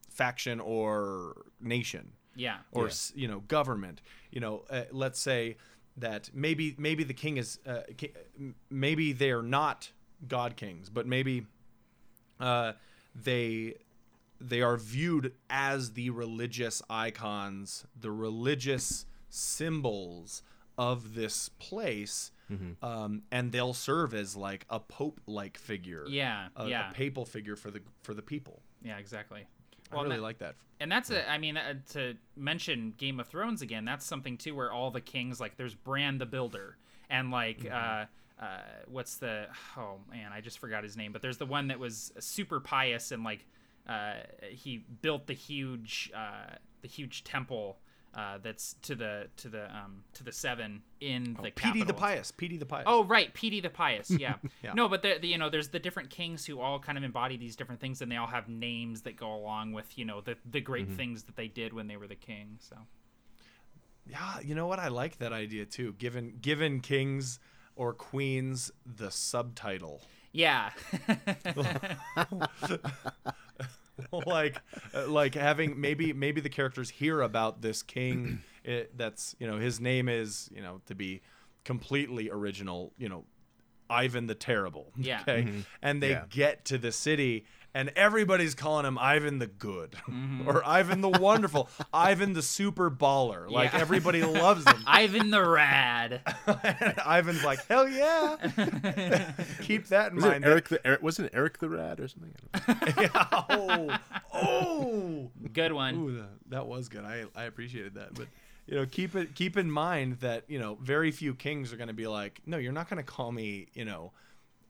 faction or nation Yeah. or s you know government you know uh, let's say that maybe maybe the king is uh, ki- maybe they're not god kings but maybe uh, they they are viewed as the religious icons the religious symbols of this place um, and they'll serve as like a pope like figure Yeah, a, yeah. a papal figure for the for the people Yeah, exactly. I really that- like that. and that's a i mean uh, to mention game of thrones again that's something too where all the kings like there's bran the builder and like uh uh what's the oh man i just forgot his name but there's the one that was super pious and like uh he built the huge uh the huge temple uh that's to the to the um to the seven in the Petey the pious Petey the pious Oh right, Petey the Pious. [LAUGHS] Yeah. Yeah. No, but the, the you know there's the different kings who all kind of embody these different things, and they all have names that go along with you know the the great things that they did when they were the king. So Yeah, you know what? I like that idea too. Given given kings or queens the subtitle, yeah, [LAUGHS] [LAUGHS] [LAUGHS] like uh, like having maybe maybe the characters hear about this king [CLEARS THROAT] it, that's you know his name is you know to be completely original. You know, Ivan the Terrible. Yeah. Okay, and they Yeah. get to the city. And everybody's calling him Ivan the Good, [LAUGHS] mm-hmm. or Ivan the [LAUGHS] Wonderful, Ivan the Super Baller. Like Yeah. everybody [LAUGHS] loves him. Ivan the Rad. Ivan's like, hell yeah. Keep that in Was it mind. Eric the Eric, wasn't it Eric the Rad or something? yeah. oh, oh. Good one. Ooh, that, that was good. I, I appreciated that. But you know, keep it keep in mind that you know very few kings are going to be like, no, you're not going to call me, you know,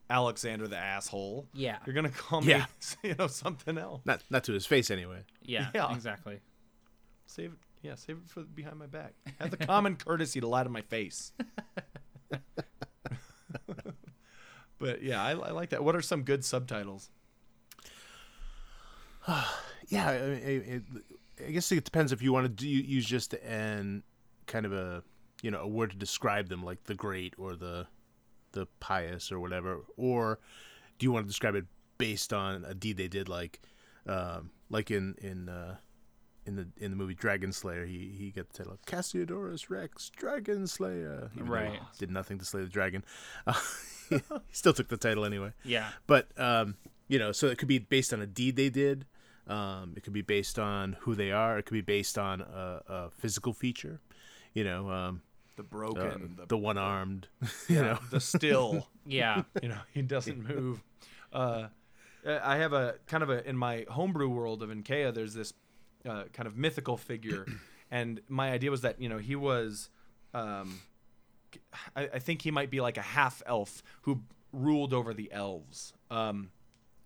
Alexander the asshole. Yeah. You're going to call me, Yeah. [LAUGHS] you know, something else. Not not to his face anyway. Yeah, [LAUGHS] Yeah. exactly. Save it. Yeah, save it for behind my back. Have the common [LAUGHS] courtesy to lie to my face. but yeah, I, I like that. What are some good subtitles? [SIGHS] Yeah, I, mean, it, it, I guess it depends if you want to do, use just an kind of a you know a word to describe them, like the great or the the pious or whatever, or do you want to describe it based on a deed they did, like um, like in in uh, in the in the movie Dragon Slayer, he he got the title of Casiodorus Rex Dragon Slayer, Right. Did nothing to slay the dragon. Uh, [LAUGHS] he still took the title anyway Yeah. but um, you know, so it could be based on a deed they did. Um, it could be based on who they are. It could be based on a, a physical feature. You know, um, The uh, broken, the, the one armed. [LAUGHS] You yeah, know, the still. [LAUGHS] Yeah. you know he doesn't [LAUGHS] move uh i have a kind of a in my homebrew world of Inkea, there's this uh, kind of mythical figure [CLEARS THROAT] and my idea was that you know he was um I, I think he might be like a half elf who ruled over the elves um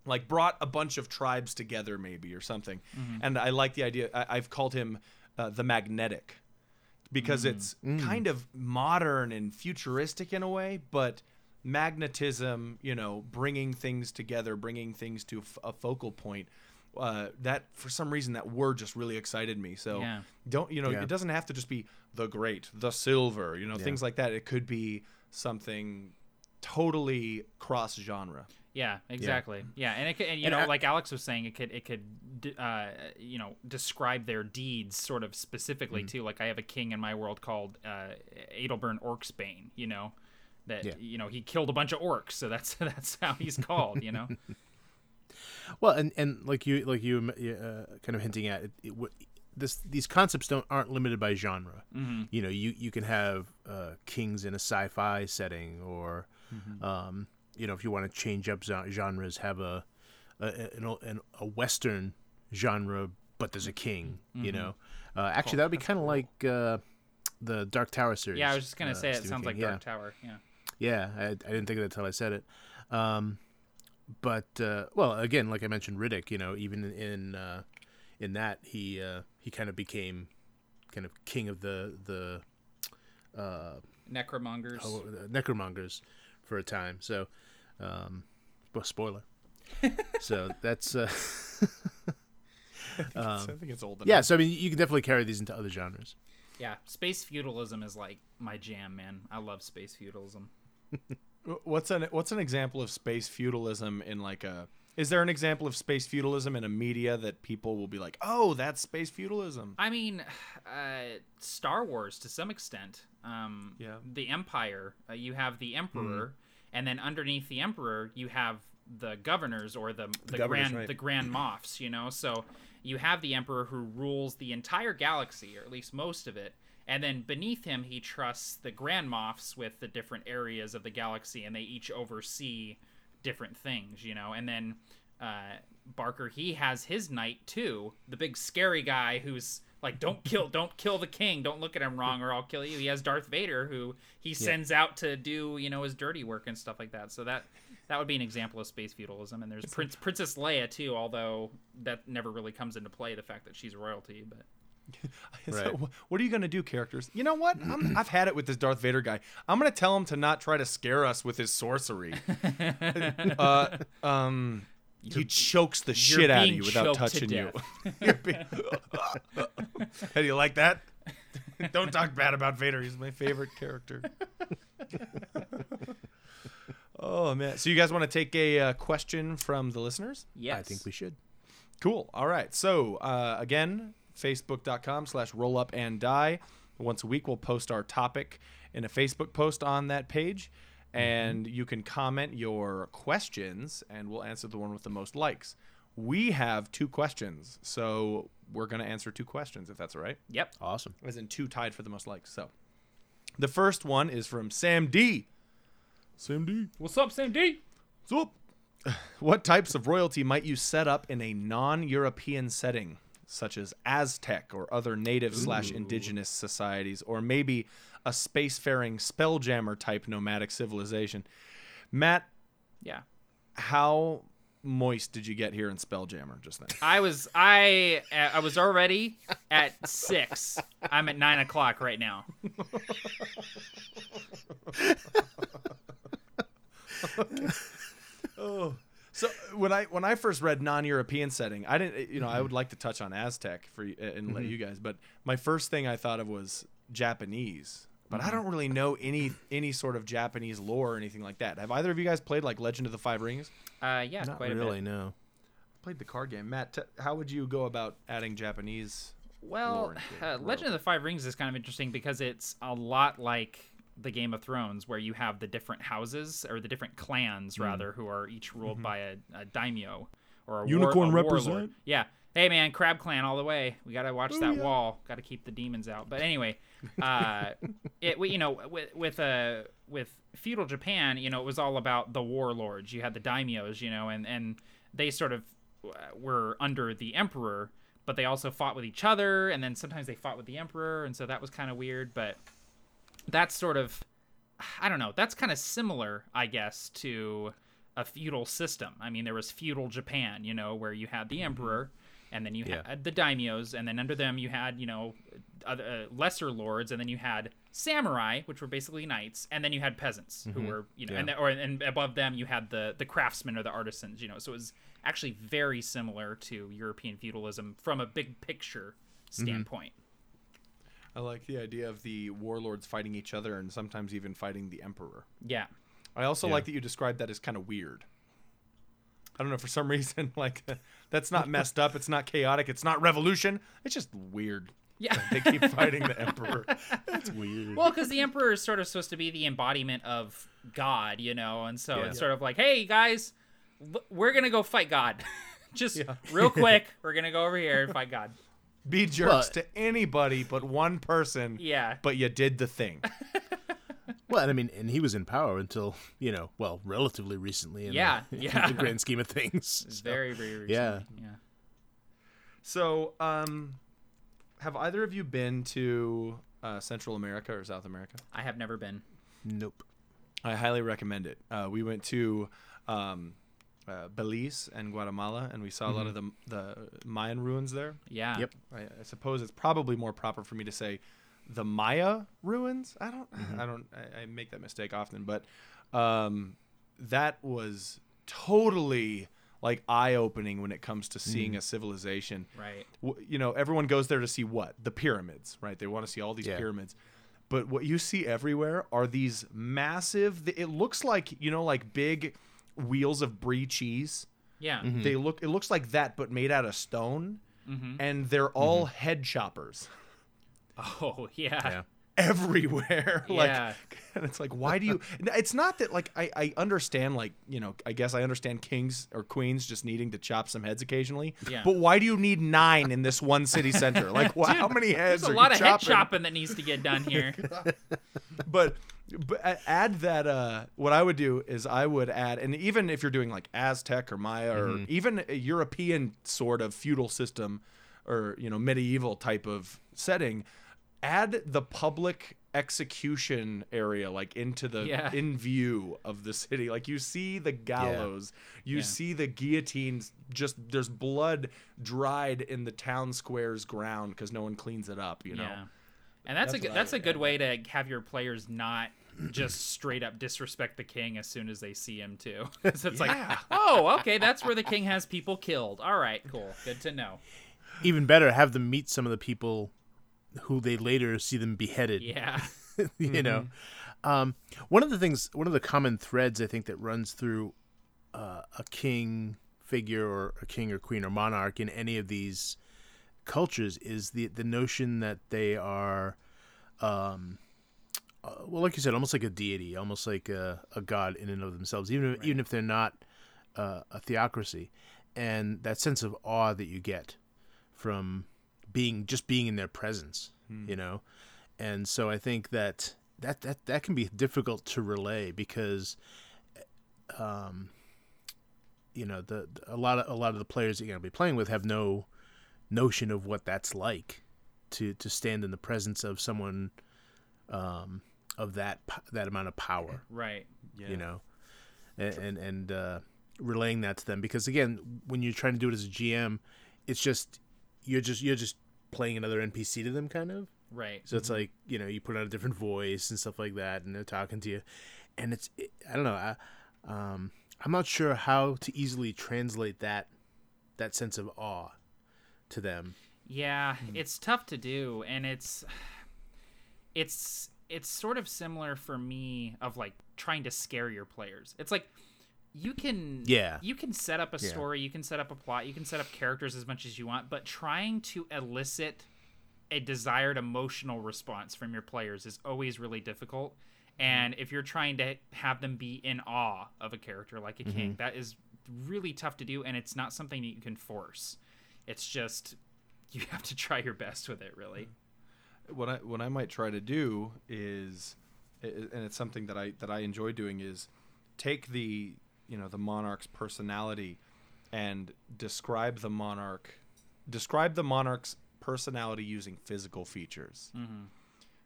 like brought a bunch of tribes together maybe or something and i like the idea I, i've called him uh, the magnetic because it's kind of modern and futuristic in a way, but magnetism, you know, bringing things together, bringing things to f- a focal point. Uh, that for some reason that word just really excited me. So Yeah. don't you know? Yeah. It doesn't have to just be the great, the silver, you know, things like that. It could be something totally cross genre. Yeah, exactly. Yeah, and it could, and you And know, I- like Alex was saying, it could it could uh, you know describe their deeds sort of specifically too. Like I have a king in my world called uh, Adelburn Orcsbane. You know, that Yeah. you know he killed a bunch of orcs, so that's [LAUGHS] that's how he's called. You know. [LAUGHS] well, and and like you like you uh, kind of hinting at it, it, this these concepts don't aren't limited by genre. Mm-hmm. You know, you you can have uh, kings in a sci-fi setting, or Mm-hmm. um, you know, if you want to change up genres, have a a, an, an, a western genre, but there's a king. Mm-hmm. You know, uh, actually that would be kind of like uh, the Dark Tower series. Yeah, I was just gonna uh, say it Stephen sounds King. like yeah. Dark Tower. Yeah. Yeah, I, I didn't think of that until I said it. Um, but uh, well, again, like I mentioned, Riddick. You know, even in uh, in that he uh, he kind of became kind of king of the the Necromongers. oh, necromongers for a time. So, um, well, spoiler. [LAUGHS] so that's uh, I think it's old enough. yeah. So I mean, you can definitely carry these into other genres. Yeah, space feudalism is like my jam, man. I love space feudalism. [LAUGHS] What's an what's an example of space feudalism in like a is there an example of space feudalism in a media that people will be like, "Oh, that's space feudalism." I mean, [SIGHS] uh, Star Wars to some extent. Um, Yeah. The Empire. Uh, you have the Emperor, and then underneath the Emperor, you have the governors or the the, governors, grand right. the grand moffs. You know, so you have the Emperor who rules the entire galaxy, or at least most of it. And then beneath him, he trusts the Grand Moffs with the different areas of the galaxy, and they each oversee different things, you know. And then uh, Barker, he has his knight too, the big scary guy who's like, "Don't kill, don't kill the king. Don't look at him wrong, or I'll kill you." He has Darth Vader, who he sends out to do, you know, his dirty work and stuff like that. So that that would be an example of space feudalism. And there's Prince Princess Leia too, although that never really comes into play. The fact that she's royalty, but. [LAUGHS] Right. wh- what are you gonna do, characters? You know what? I'm, I've had it with this Darth Vader guy. I'm gonna tell him to not try to scare us with his sorcery. [LAUGHS] uh, um, he chokes the shit out of you without choked to touching you. [LAUGHS] You're being- [LAUGHS] hey, do you like that? [LAUGHS] Don't talk bad about Vader. He's my favorite character. oh man! So you guys want to take a uh, question from the listeners? Yes. I think we should. Cool. All right. So uh, again, facebook.com slash roll up and die. Once a week, we'll post our topic in a Facebook post on that page. Mm-hmm. And you can comment your questions, and we'll answer the one with the most likes. We have two questions, so we're going to answer two questions, if that's all right. Yep. Awesome. As in two tied for the most likes. So the first one is from Sam D. Sam D. What's up, Sam D? So, [SIGHS] what types of royalty might you set up in a non-European setting, such as Aztec or other native slash indigenous societies, or maybe a spacefaring spelljammer type nomadic civilization? Matt, Yeah. how moist did you get here in Spelljammer just then? I was I uh, I was already at six. I'm at nine o'clock right now. [LAUGHS] So when I when I first read non-European setting, I didn't you know I would like to touch on Aztec for y- and let you guys, but my first thing I thought of was Japanese. But I don't really know any any sort of Japanese lore or anything like that. Have either of you guys played like Legend of the Five Rings? Uh, yeah, Not quite a bit. I really, bit. no. Played the card game. Matt, t- how would you go about adding Japanese? Well, lore into uh, Legend of the Five Rings is kind of interesting because it's a lot like the Game of Thrones, where you have the different houses or the different clans Hmm. rather, who are each ruled Mm-hmm. by a, a daimyo or a Unicorn war, a warlord. represent. Yeah. Hey man, Crab Clan all the way. We gotta watch that yeah. wall. Gotta keep the demons out. But anyway, uh, [LAUGHS] it you know with with uh, with feudal Japan, you know, it was all about the warlords. You had the daimyos, you know, and and they sort of uh, were under the emperor, but they also fought with each other, and then sometimes they fought with the emperor, and so that was kind of weird. But that's sort of I don't know. That's kind of similar, I guess, to a feudal system. I mean, there was feudal Japan, you know, where you had the mm-hmm. emperor, and then you Yeah. had the daimyos, and then under them you had, you know, other, uh, lesser lords, and then you had samurai, which were basically knights, and then you had peasants who mm-hmm. were, you know, and Yeah. and or and above them you had the the craftsmen or the artisans, you know. So it was actually very similar to European feudalism from a big picture mm-hmm. standpoint. I like the idea of the warlords fighting each other and sometimes even fighting the emperor. Yeah. I also Yeah. like that you described that as kind of weird. I don't know for some [LAUGHS] reason like that's not messed up. It's not chaotic. It's not revolution. It's just weird. Yeah. They keep fighting the emperor. [LAUGHS] That's weird. Well, because the emperor is sort of supposed to be the embodiment of God, you know, and so Yeah. it's sort of like, hey guys, we're gonna go fight God, [LAUGHS] just Yeah. real quick. We're gonna go over here and fight God. Be jerks Well- to anybody but one person. Yeah. But you did the thing. [LAUGHS] Well, I mean, and he was in power until you know, well, relatively recently. In Yeah, the, [LAUGHS] in yeah. the grand scheme of things. [LAUGHS] So, very, very recent. yeah. yeah. So, um, have either of you been to uh, Central America or South America? I have never been. Nope. I highly recommend it. Uh, we went to um, uh, Belize and Guatemala, and we saw a lot of the the Mayan ruins there. Yeah. Yep. I, I suppose it's probably more proper for me to say the Maya ruins. I don't. I don't. I, I make that mistake often, but um, that was totally like eye opening when it comes to seeing a civilization. Right. W- You know, everyone goes there to see what the pyramids, right? They want to see all these Yeah. pyramids. But what you see everywhere are these massive. It looks like you know, like big wheels of brie cheese. Yeah. They look. It looks like that, but made out of stone, Mm-hmm. and they're all head choppers [LAUGHS] Oh yeah. Yeah. everywhere. [LAUGHS] like, Yeah. [LAUGHS] and it's like, why do you? It's not that like I I understand like you know I guess I understand kings or queens just needing to chop some heads occasionally. Yeah. But why do you need nine in this one city center? Like, wh- how many heads? There's a are lot you of head chopping? chopping that needs to get done here. but but add that uh what i would do is i would add and even if you're doing like aztec or maya or even a european sort of feudal system or you know medieval type of setting add the public execution area like into the Yeah. in view of the city like you see the gallows you Yeah. see the guillotines just there's blood dried in the town square's ground because no one cleans it up you know Yeah. And that's, That's a good, that's a good way to have your players not [CLEARS THROAT] just straight up disrespect the king as soon as they see him too. [LAUGHS] so it's like, oh, okay, that's where the king has people killed. All right, cool, good to know. Even better, have them meet some of the people who they later see them beheaded. Yeah, [LAUGHS] you know um, one of the things one of the common threads i think that runs through uh, a king figure or a king or queen or monarch in any of these cultures is the the notion that they are um, uh, well like you said almost like a deity almost like a, a god in and of themselves even if, even if they're not uh, a theocracy. And that sense of awe that you get from being just being in their presence you know? And so I think that that that that can be difficult to relay because, um, you know, the a lot of a lot of the players that you're gonna be playing with have no notion of what that's like to to stand in the presence of someone, um, of that that amount of power right. Yeah. you know and and, and uh, relaying that to them because again when you're trying to do it as a gm it's just you're just you're just playing another npc to them kind of Right. so it's like you know you put on a different voice and stuff like that and they're talking to you and it's it, i don't know I, um, i'm not sure how to easily translate that that sense of awe to them Yeah, hmm. it's tough to do, and it's it's it's sort of similar for me of like trying to scare your players. It's like you can Yeah. you can set up a Yeah. story, you can set up a plot, you can set up characters as much as you want, but trying to elicit a desired emotional response from your players is always really difficult. Mm-hmm. And if you're trying to have them be in awe of a character like a king, mm-hmm. that is really tough to do, and it's not something that you can force. It's just [LAUGHS] you have to try your best with it, really. what I what I might try to do is, and it's something that I that I enjoy doing is take the you know the monarch's personality and describe the monarch, describe the monarch's personality using physical features. Mm-hmm.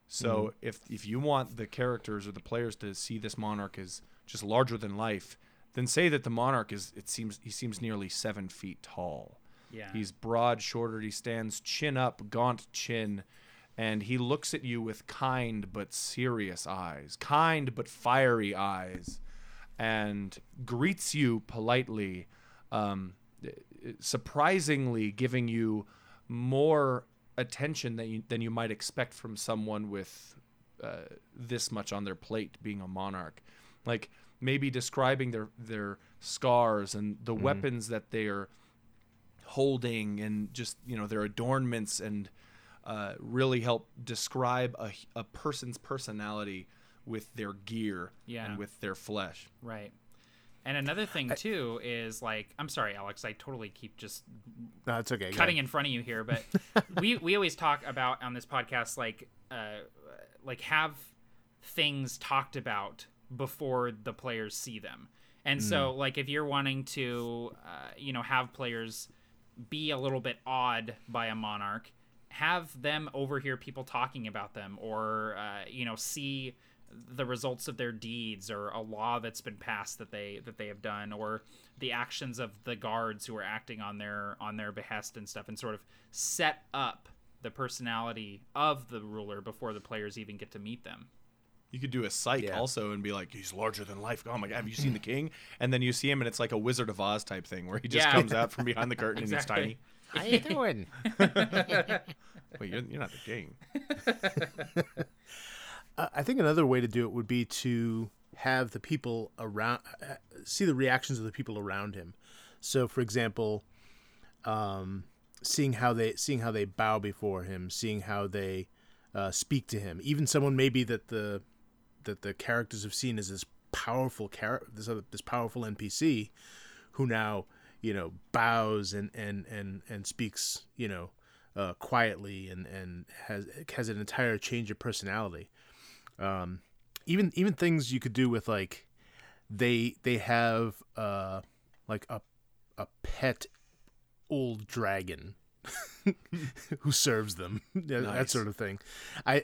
So mm-hmm. if if you want the characters or the players to see this monarch as just larger than life, then say that the monarch is it seems he seems nearly seven feet tall. Yeah. He's broad shouldered. He stands chin up, gaunt chin, and he looks at you with kind but serious eyes, kind but fiery eyes, and greets you politely, um, surprisingly giving you more attention than you, than you might expect from someone with uh, this much on their plate being a monarch. Like maybe describing their their scars and the weapons that they're holding and just you know their adornments and uh, really help describe a, a person's personality with their gear Yeah. and with their flesh. Right. And another thing too is like I'm sorry, Alex, I totally keep just no it's okay cutting in front of you here, but [LAUGHS] we we always talk about on this podcast like uh like have things talked about before the players see them. And so like if you're wanting to uh, you know have players be a little bit awed by a monarch, have them overhear people talking about them or uh, you know see the results of their deeds or a law that's been passed that they that they have done or the actions of the guards who are acting on their on their behest and stuff and sort of set up the personality of the ruler before the players even get to meet them You could do a sight Yeah. also and be like, he's larger than life. Oh my god, have you seen the [LAUGHS] king? And then you see him and it's like a Wizard of Oz type thing where he just Yeah. comes out from [LAUGHS] behind the curtain Exactly. and he's tiny. How you doing? [LAUGHS] Wait, you're, you're not the king. Uh, I think another way to do it would be to have the people around uh, see the reactions of the people around him. So, for example, um, seeing how they seeing how they bow before him, seeing how they uh, speak to him, even someone maybe that the that the characters have seen as this powerful character, this other, this powerful NPC, who now you know bows and and and and speaks you know uh, quietly and and has has an entire change of personality. Um, even even things you could do with like they they have uh like a a pet old dragon [LAUGHS] who serves them. [LAUGHS] Yeah, that sort of thing. I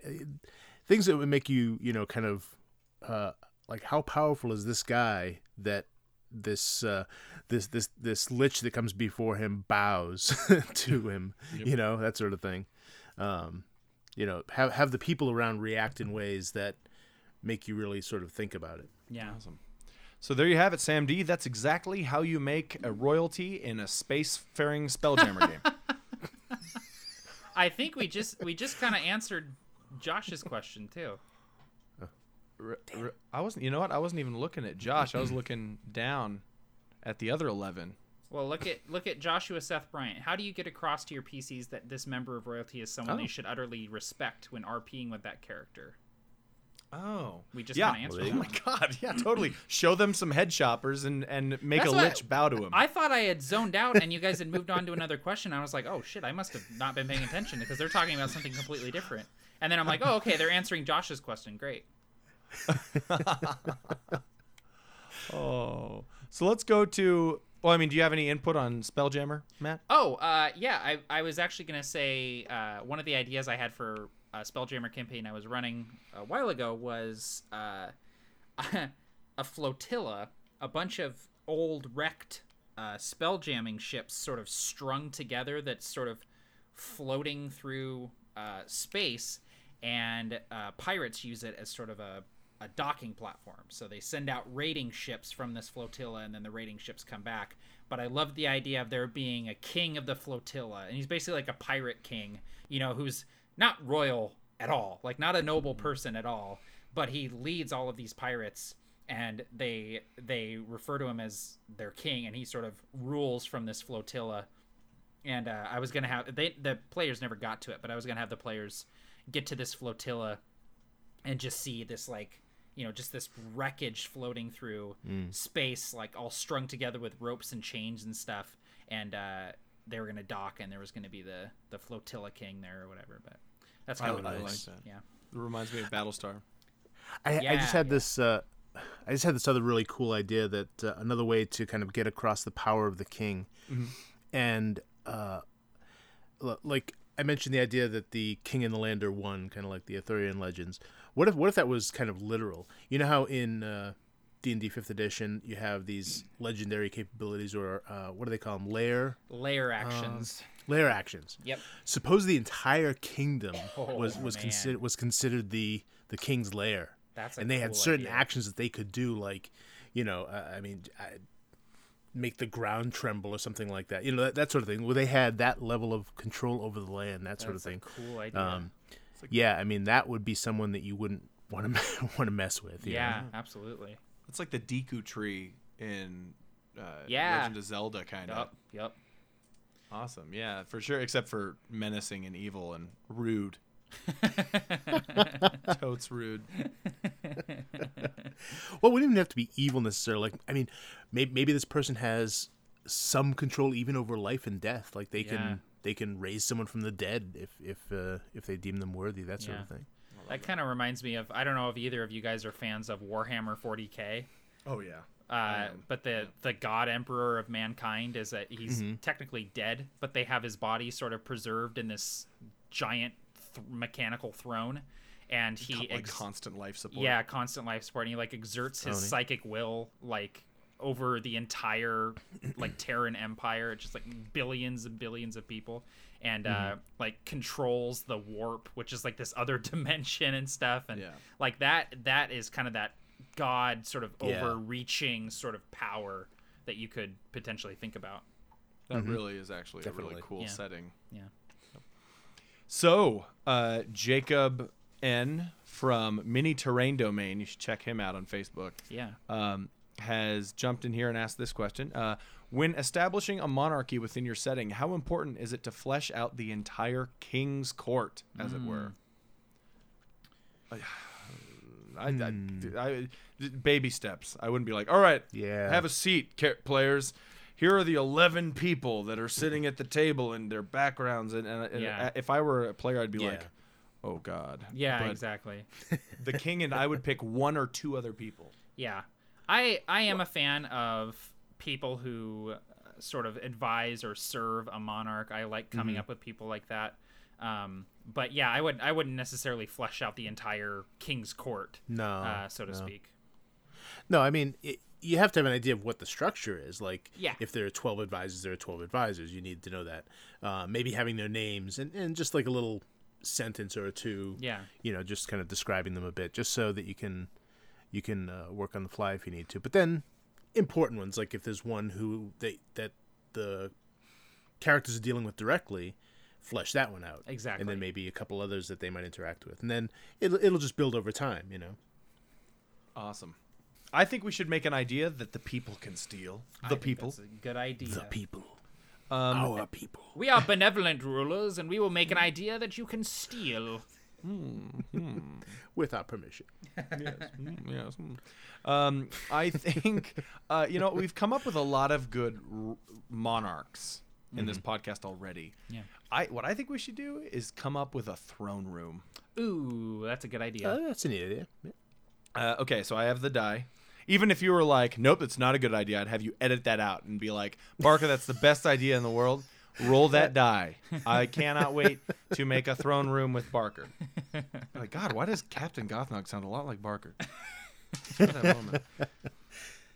things that would make you you know kind of uh like how powerful is this guy that this uh this this this lich that comes before him bows [LAUGHS] to him you know that sort of thing um you know have have the people around react in ways that make you really sort of think about it Yeah. Awesome. So there you have it, Sam D. That's exactly how you make a royalty in a spacefaring spelljammer game. [LAUGHS] I think we just we just kind of answered Josh's question too. R- r- I wasn't. You know what? I wasn't even looking at Josh. I was looking down at the other eleven. Well, look at look at Joshua Seth Bryant. How do you get across to your PCs that this member of royalty is someone Oh. they should utterly respect when RPing with that character? Oh, We just yeah. kinda answered oh my god, [LAUGHS] yeah, totally. Show them some head shoppers and and make That's a what- lich bow to him. I thought I had zoned out and you guys had moved on to another question. I was like, oh shit, I must have not been paying attention because they're talking about something completely different. And then I'm like, oh okay, they're answering Josh's question. Great. [LAUGHS] oh, so let's go to. Well, I mean, do you have any input on Spelljammer, Matt? Oh, uh, yeah. I, I was actually gonna say uh, one of the ideas I had for a Spelljammer campaign I was running a while ago was uh, [LAUGHS] a flotilla, a bunch of old wrecked uh, spelljamming ships, sort of strung together, that's sort of floating through uh, space, and uh, pirates use it as sort of a a docking platform. So they send out raiding ships from this flotilla, and then the raiding ships come back. But I love the idea of there being a king of the flotilla, and he's basically like a pirate king, you know, who's not royal at all, like not a noble person at all, but he leads all of these pirates, and they they refer to him as their king, and he sort of rules from this flotilla. And uh, I was gonna have they the players never got to it, but I was gonna have the players get to this flotilla and just see this like you know just this wreckage floating through space like all strung together with ropes and chains and stuff and uh they were gonna dock and there was gonna be the the flotilla king there or whatever but that's kind of I what it like that. yeah It reminds me of Battlestar. I, I just had yeah. this. Uh, I just had this other really cool idea that uh, another way to kind of get across the power of the king, and uh, l- like I mentioned, the idea that the king and the land are one, kind of like the Arthurian legends. What if what if that was kind of literal? You know how in uh, D and D Fifth Edition you have these legendary capabilities, or uh, what do they call them? Lair layer actions lair actions. yep Suppose the entire kingdom Oh, was was considered was considered the the king's lair That's a and they had certain idea. actions that they could do, like, you know, uh, I mean, I, make the ground tremble or something like that. You know, that, that sort of thing. Where they had that level of control over the land, that sort That's of a thing. cool idea Um, yeah, I mean, that would be someone that you wouldn't want to want to mess with. you know? yeah absolutely It's like the Deku tree in uh, Yeah. Legend of Zelda, kind of. yep yep Awesome, yeah, for sure. Except for menacing and evil and rude. [LAUGHS] Totes rude. [LAUGHS] Well, it wouldn't even have to be evil necessarily. Like, I mean, maybe, maybe this person has some control even over life and death. Like they Yeah. can they can raise someone from the dead if if uh, if they deem them worthy. That sort of Yeah. thing. that kind of reminds me of i don't know if either of you guys are fans of warhammer 40k Oh yeah. Uh, but the the god emperor of mankind is that he's Mm-hmm. technically dead, but they have his body sort of preserved in this giant th- mechanical throne, and he like ex- constant life support. yeah constant life support. And he like exerts his neat. psychic will like over the entire like [CLEARS THROAT] Terran Empire, it's just like billions and billions of people, and uh, Mm-hmm. like controls the warp, which is like this other [LAUGHS] dimension and stuff, and Yeah. like that that is kind of that god sort of Yeah. overreaching sort of power that you could potentially think about. That really is actually a really cool Yeah. setting. Yeah. So, uh, Jacob N from Mini Terrain Domain, you should check him out on Facebook, Yeah. um, has jumped in here and asked this question. Uh, when establishing a monarchy within your setting, how important is it to flesh out the entire king's court, as it were? [SIGHS] I, I, I- baby steps. I wouldn't be like, all right, Yeah. have a seat, players. Here are the 11 people that are sitting at the table and their backgrounds. And, and, and Yeah. if I were a player, I'd be Yeah. like, oh, God. Yeah, But exactly. [LAUGHS] The king and I would pick one or two other people. Yeah, I I am a fan of people who uh, sort of advise or serve a monarch. I like coming up with people like that. Um, but yeah, I would I wouldn't necessarily flesh out the entire king's court, No, uh, so to no. speak. No, I mean it, you have to have an idea of what the structure is. Like, Yeah. if there are twelve advisors, there are twelve advisors. You need to know that. Uh, maybe having their names and, and just like a little sentence or two. Yeah. You know, just kind of describing them a bit, just so that you can you can uh, work on the fly if you need to. But then important ones, like if there's one who they that the characters are dealing with directly, flesh that one out. Exactly. And then maybe a couple others that they might interact with, and then it'll it'll just build over time. You know. Awesome. I think we should make an idea that the people can steal. The people. That's a good idea. The people. Um, Our people. We are benevolent rulers, and we will make an idea that you can steal. Without permission. yes. mm, yes. mm. Um, I think, uh, you know, we've come up with a lot of good r- monarchs in this podcast already. Yeah. I what I think we should do is come up with a throne room. Ooh, that's a good idea. Uh, that's a neat idea. Yeah. Uh, okay, so I have the die. Even if you were like, nope, it's not a good idea, I'd have you edit that out and be like, Barker, that's the best idea in the world. Roll that die. I [LAUGHS] cannot wait to make a throne room with Barker. Like, God, why does Captain Gothnog sound a lot like Barker? That. [LAUGHS]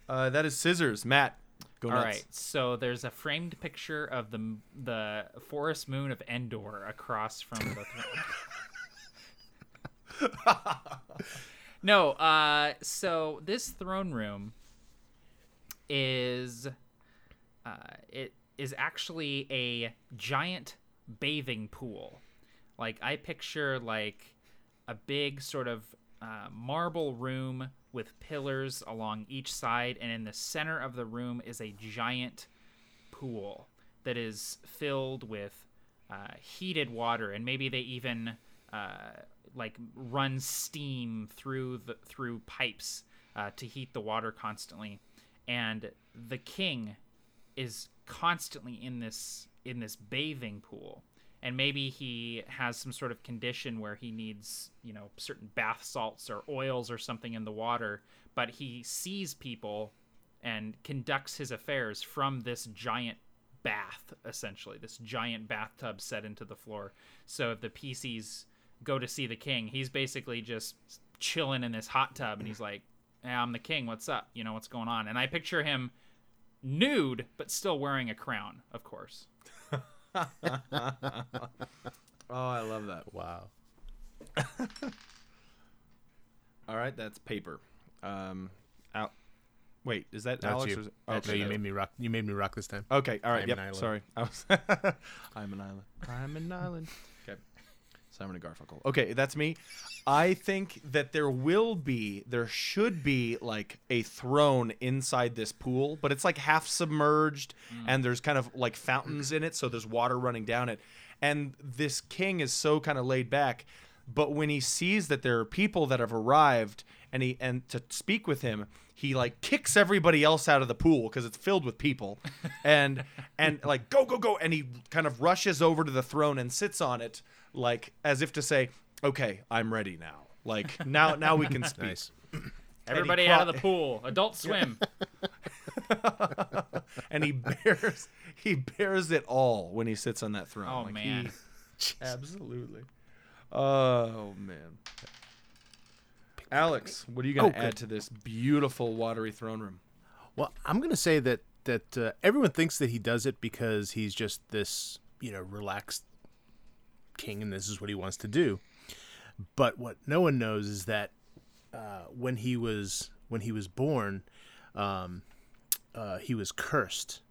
Uh, that is scissors. Matt, go All nuts. right, so there's a framed picture of the the forest moon of Endor across from the throne. [LAUGHS] no, uh, so this throne room is uh, it is actually a giant bathing pool. Like I picture like a big sort of uh, marble room with pillars along each side, and in the center of the room is a giant pool that is filled with uh, heated water, and maybe they even uh, like run steam through the through pipes uh, to heat the water constantly. And the king is constantly in this in this bathing pool and maybe he has some sort of condition where he needs you know certain bath salts or oils or something in the water but he sees people and conducts his affairs from this giant bath essentially this giant bathtub set into the floor so if the pcs go to see the king he's basically just chilling in this hot tub and he's like hey, i'm the king what's up you know what's going on and i picture him nude but still wearing a crown of course [LAUGHS] Oh, I love that. Wow. [LAUGHS] All right, that's paper. Um, out. Wait, is that That's Alex? you. Or is it, That's okay, you made me rock. You made me rock this time. Okay, all right. I'm yep. an island. Sorry, I was. [LAUGHS] I'm an island. I'm an island. Simon and Garfunkel. Okay, that's me. I think that there will be, there should be like a throne inside this pool, but it's like half submerged, mm. and there's kind of like fountains in it, so there's water running down it. And this king is so kind of laid back, but when he sees that there are people that have arrived, and he and to speak with him, he like kicks everybody else out of the pool because it's filled with people, and and like go go go, and he kind of rushes over to the throne and sits on it like as if to say, "Okay, I'm ready now. Like now now we can speak." Nice. everybody cro- out of the pool adult swim [LAUGHS] and he bears he bears it all when he sits on that throne. Oh, Like, man. he- [LAUGHS] absolutely. Oh man. Alex, what are you going Oh, to good. add to this beautiful watery throne room? Well, I'm gonna say that that uh, everyone thinks that he does it because he's just this you know relaxed king and this is what he wants to do. But what no one knows is that uh, when he was when he was born, um, uh, he was cursed,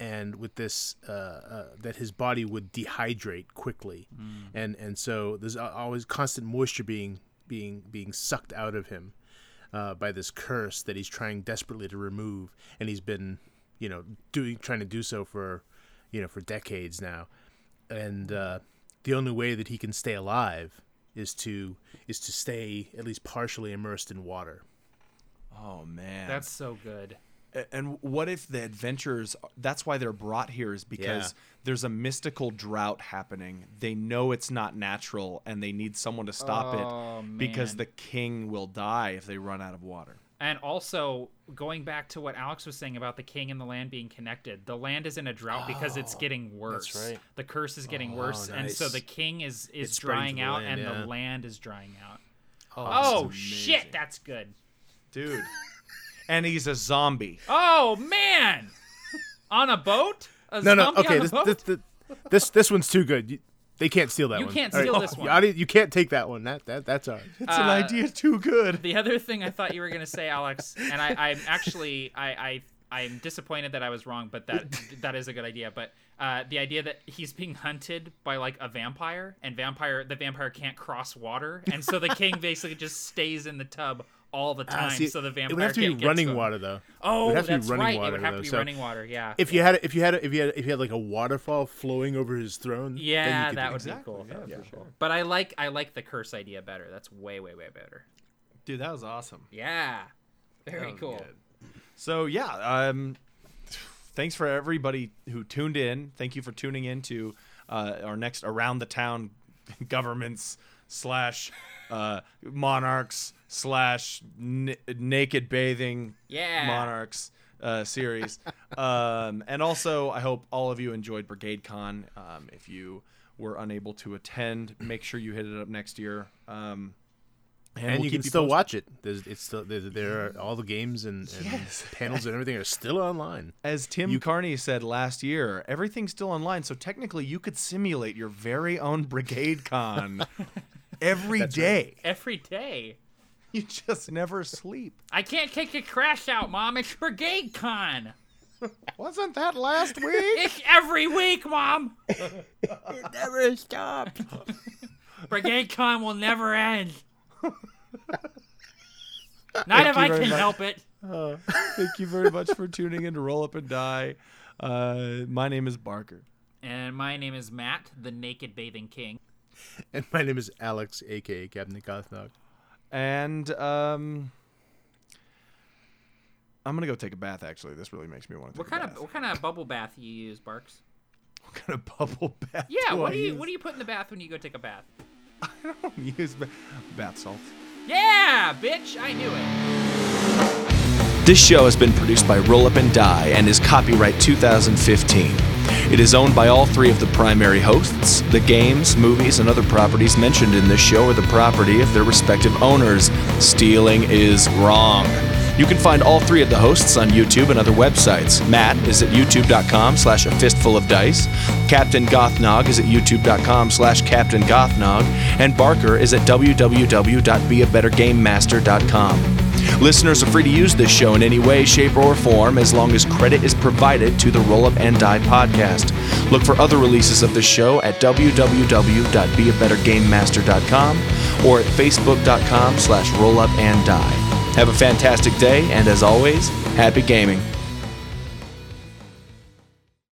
and with this uh, uh, that his body would dehydrate quickly, and and so there's always constant moisture being being being sucked out of him uh, by this curse that he's trying desperately to remove, and he's been you know doing trying to do so for you know for decades now, and uh, the only way that he can stay alive is to is to stay at least partially immersed in water. Oh man. That's so good. And what if the adventurers? That's why they're brought here is because Yeah. there's a mystical drought happening. They know it's not natural, and they need someone to stop Oh, it because the king will die if they run out of water. And also, going back to what Alex was saying about the king and the land being connected, the land is in a drought because it's oh, getting worse. right. The curse is getting oh, worse, and so the king is is It's drying out, land, and yeah. the land is drying out. Oh, that's Oh, amazing. shit, that's good. dude! [LAUGHS] and he's a zombie. Oh man, on a boat? A No, no, okay. on a This, boat? this, this, this this one's too good. You, they can't steal that You one. You can't All right. steal this [LAUGHS] one. You, you can't take that one. That that that's ours. It's an idea too good. The other thing I thought you were gonna say, Alex, and I, I'm actually I, I I'm disappointed that I was wrong, but that that is a good idea. But uh, the idea that he's being hunted by like a vampire, and vampire the vampire can't cross water, and so the king basically just stays in the tub all the Ah, time, see, so the vampire it would have to be running to water though. Oh, it would have to that's be running right. water it would have though. to be So running water. Yeah. If you had if you had if you had if you had like a waterfall flowing over his throne, then you yeah, could that would that. be cool. yeah, That would for sure. But I like I like the curse idea better. That's way way way better. Dude, that was awesome. Yeah. Very cool. good. So yeah, um, thanks for everybody who tuned in. Thank you for tuning in to uh, our next around the town [LAUGHS] governments slash uh, monarchs slash n- naked bathing Yeah. monarchs uh, series. [LAUGHS] um, and also, I hope all of you enjoyed Brigade Con. Um, if you were unable to attend, make sure you hit it up next year. Um, And, we'll you keep can still posted. watch it. There's, it's still there, there are all the games and, and Yes. panels and everything are still online. As Tim Carney said last year, everything's still online, so technically you could simulate your very own Brigade Con [LAUGHS] every day. Every day. You just never sleep. I can't kick a crash out, Mom. It's Brigade Con. Wasn't that last week? It's every week, Mom. It never stop. [LAUGHS] Brigade Con will never end. [LAUGHS] Not if I can much. help it. [LAUGHS] Thank you very much for tuning in to Roll Up and Die. Uh, my name is Barker. And my name is Matt, the Naked Bathing King. And my name is Alex, aka Captain Gothnog. And um, I'm gonna go take a bath. Actually, this really makes me want to take What a kind bath. of what kind of bubble bath you use, Barks? what kind of bubble [LAUGHS] bath? Yeah, do what I do you use? what do you put in the bath when you go take a bath? [LAUGHS] I don't use ba- bath salts? Yeah, bitch, I knew it. This show has been produced by Roll Up and Die and is copyright 2015. It is owned by all three of the primary hosts. The games, movies, and other properties mentioned in this show are the property of their respective owners. Stealing is wrong. You can find all three of the hosts on YouTube and other websites. Matt is at youtube.com slash a fistful of dice. Captain Gothnog is at youtube.com slash Captain Gothnog. And Barker is at www.beabettergamemaster.com. Listeners are free to use this show in any way, shape, or form as long as credit is provided to the Roll Up and Die podcast. Look for other releases of the show at www.beabettergamemaster.com or at facebook.com slash rollup and die. Have a fantastic day, and as always, happy gaming.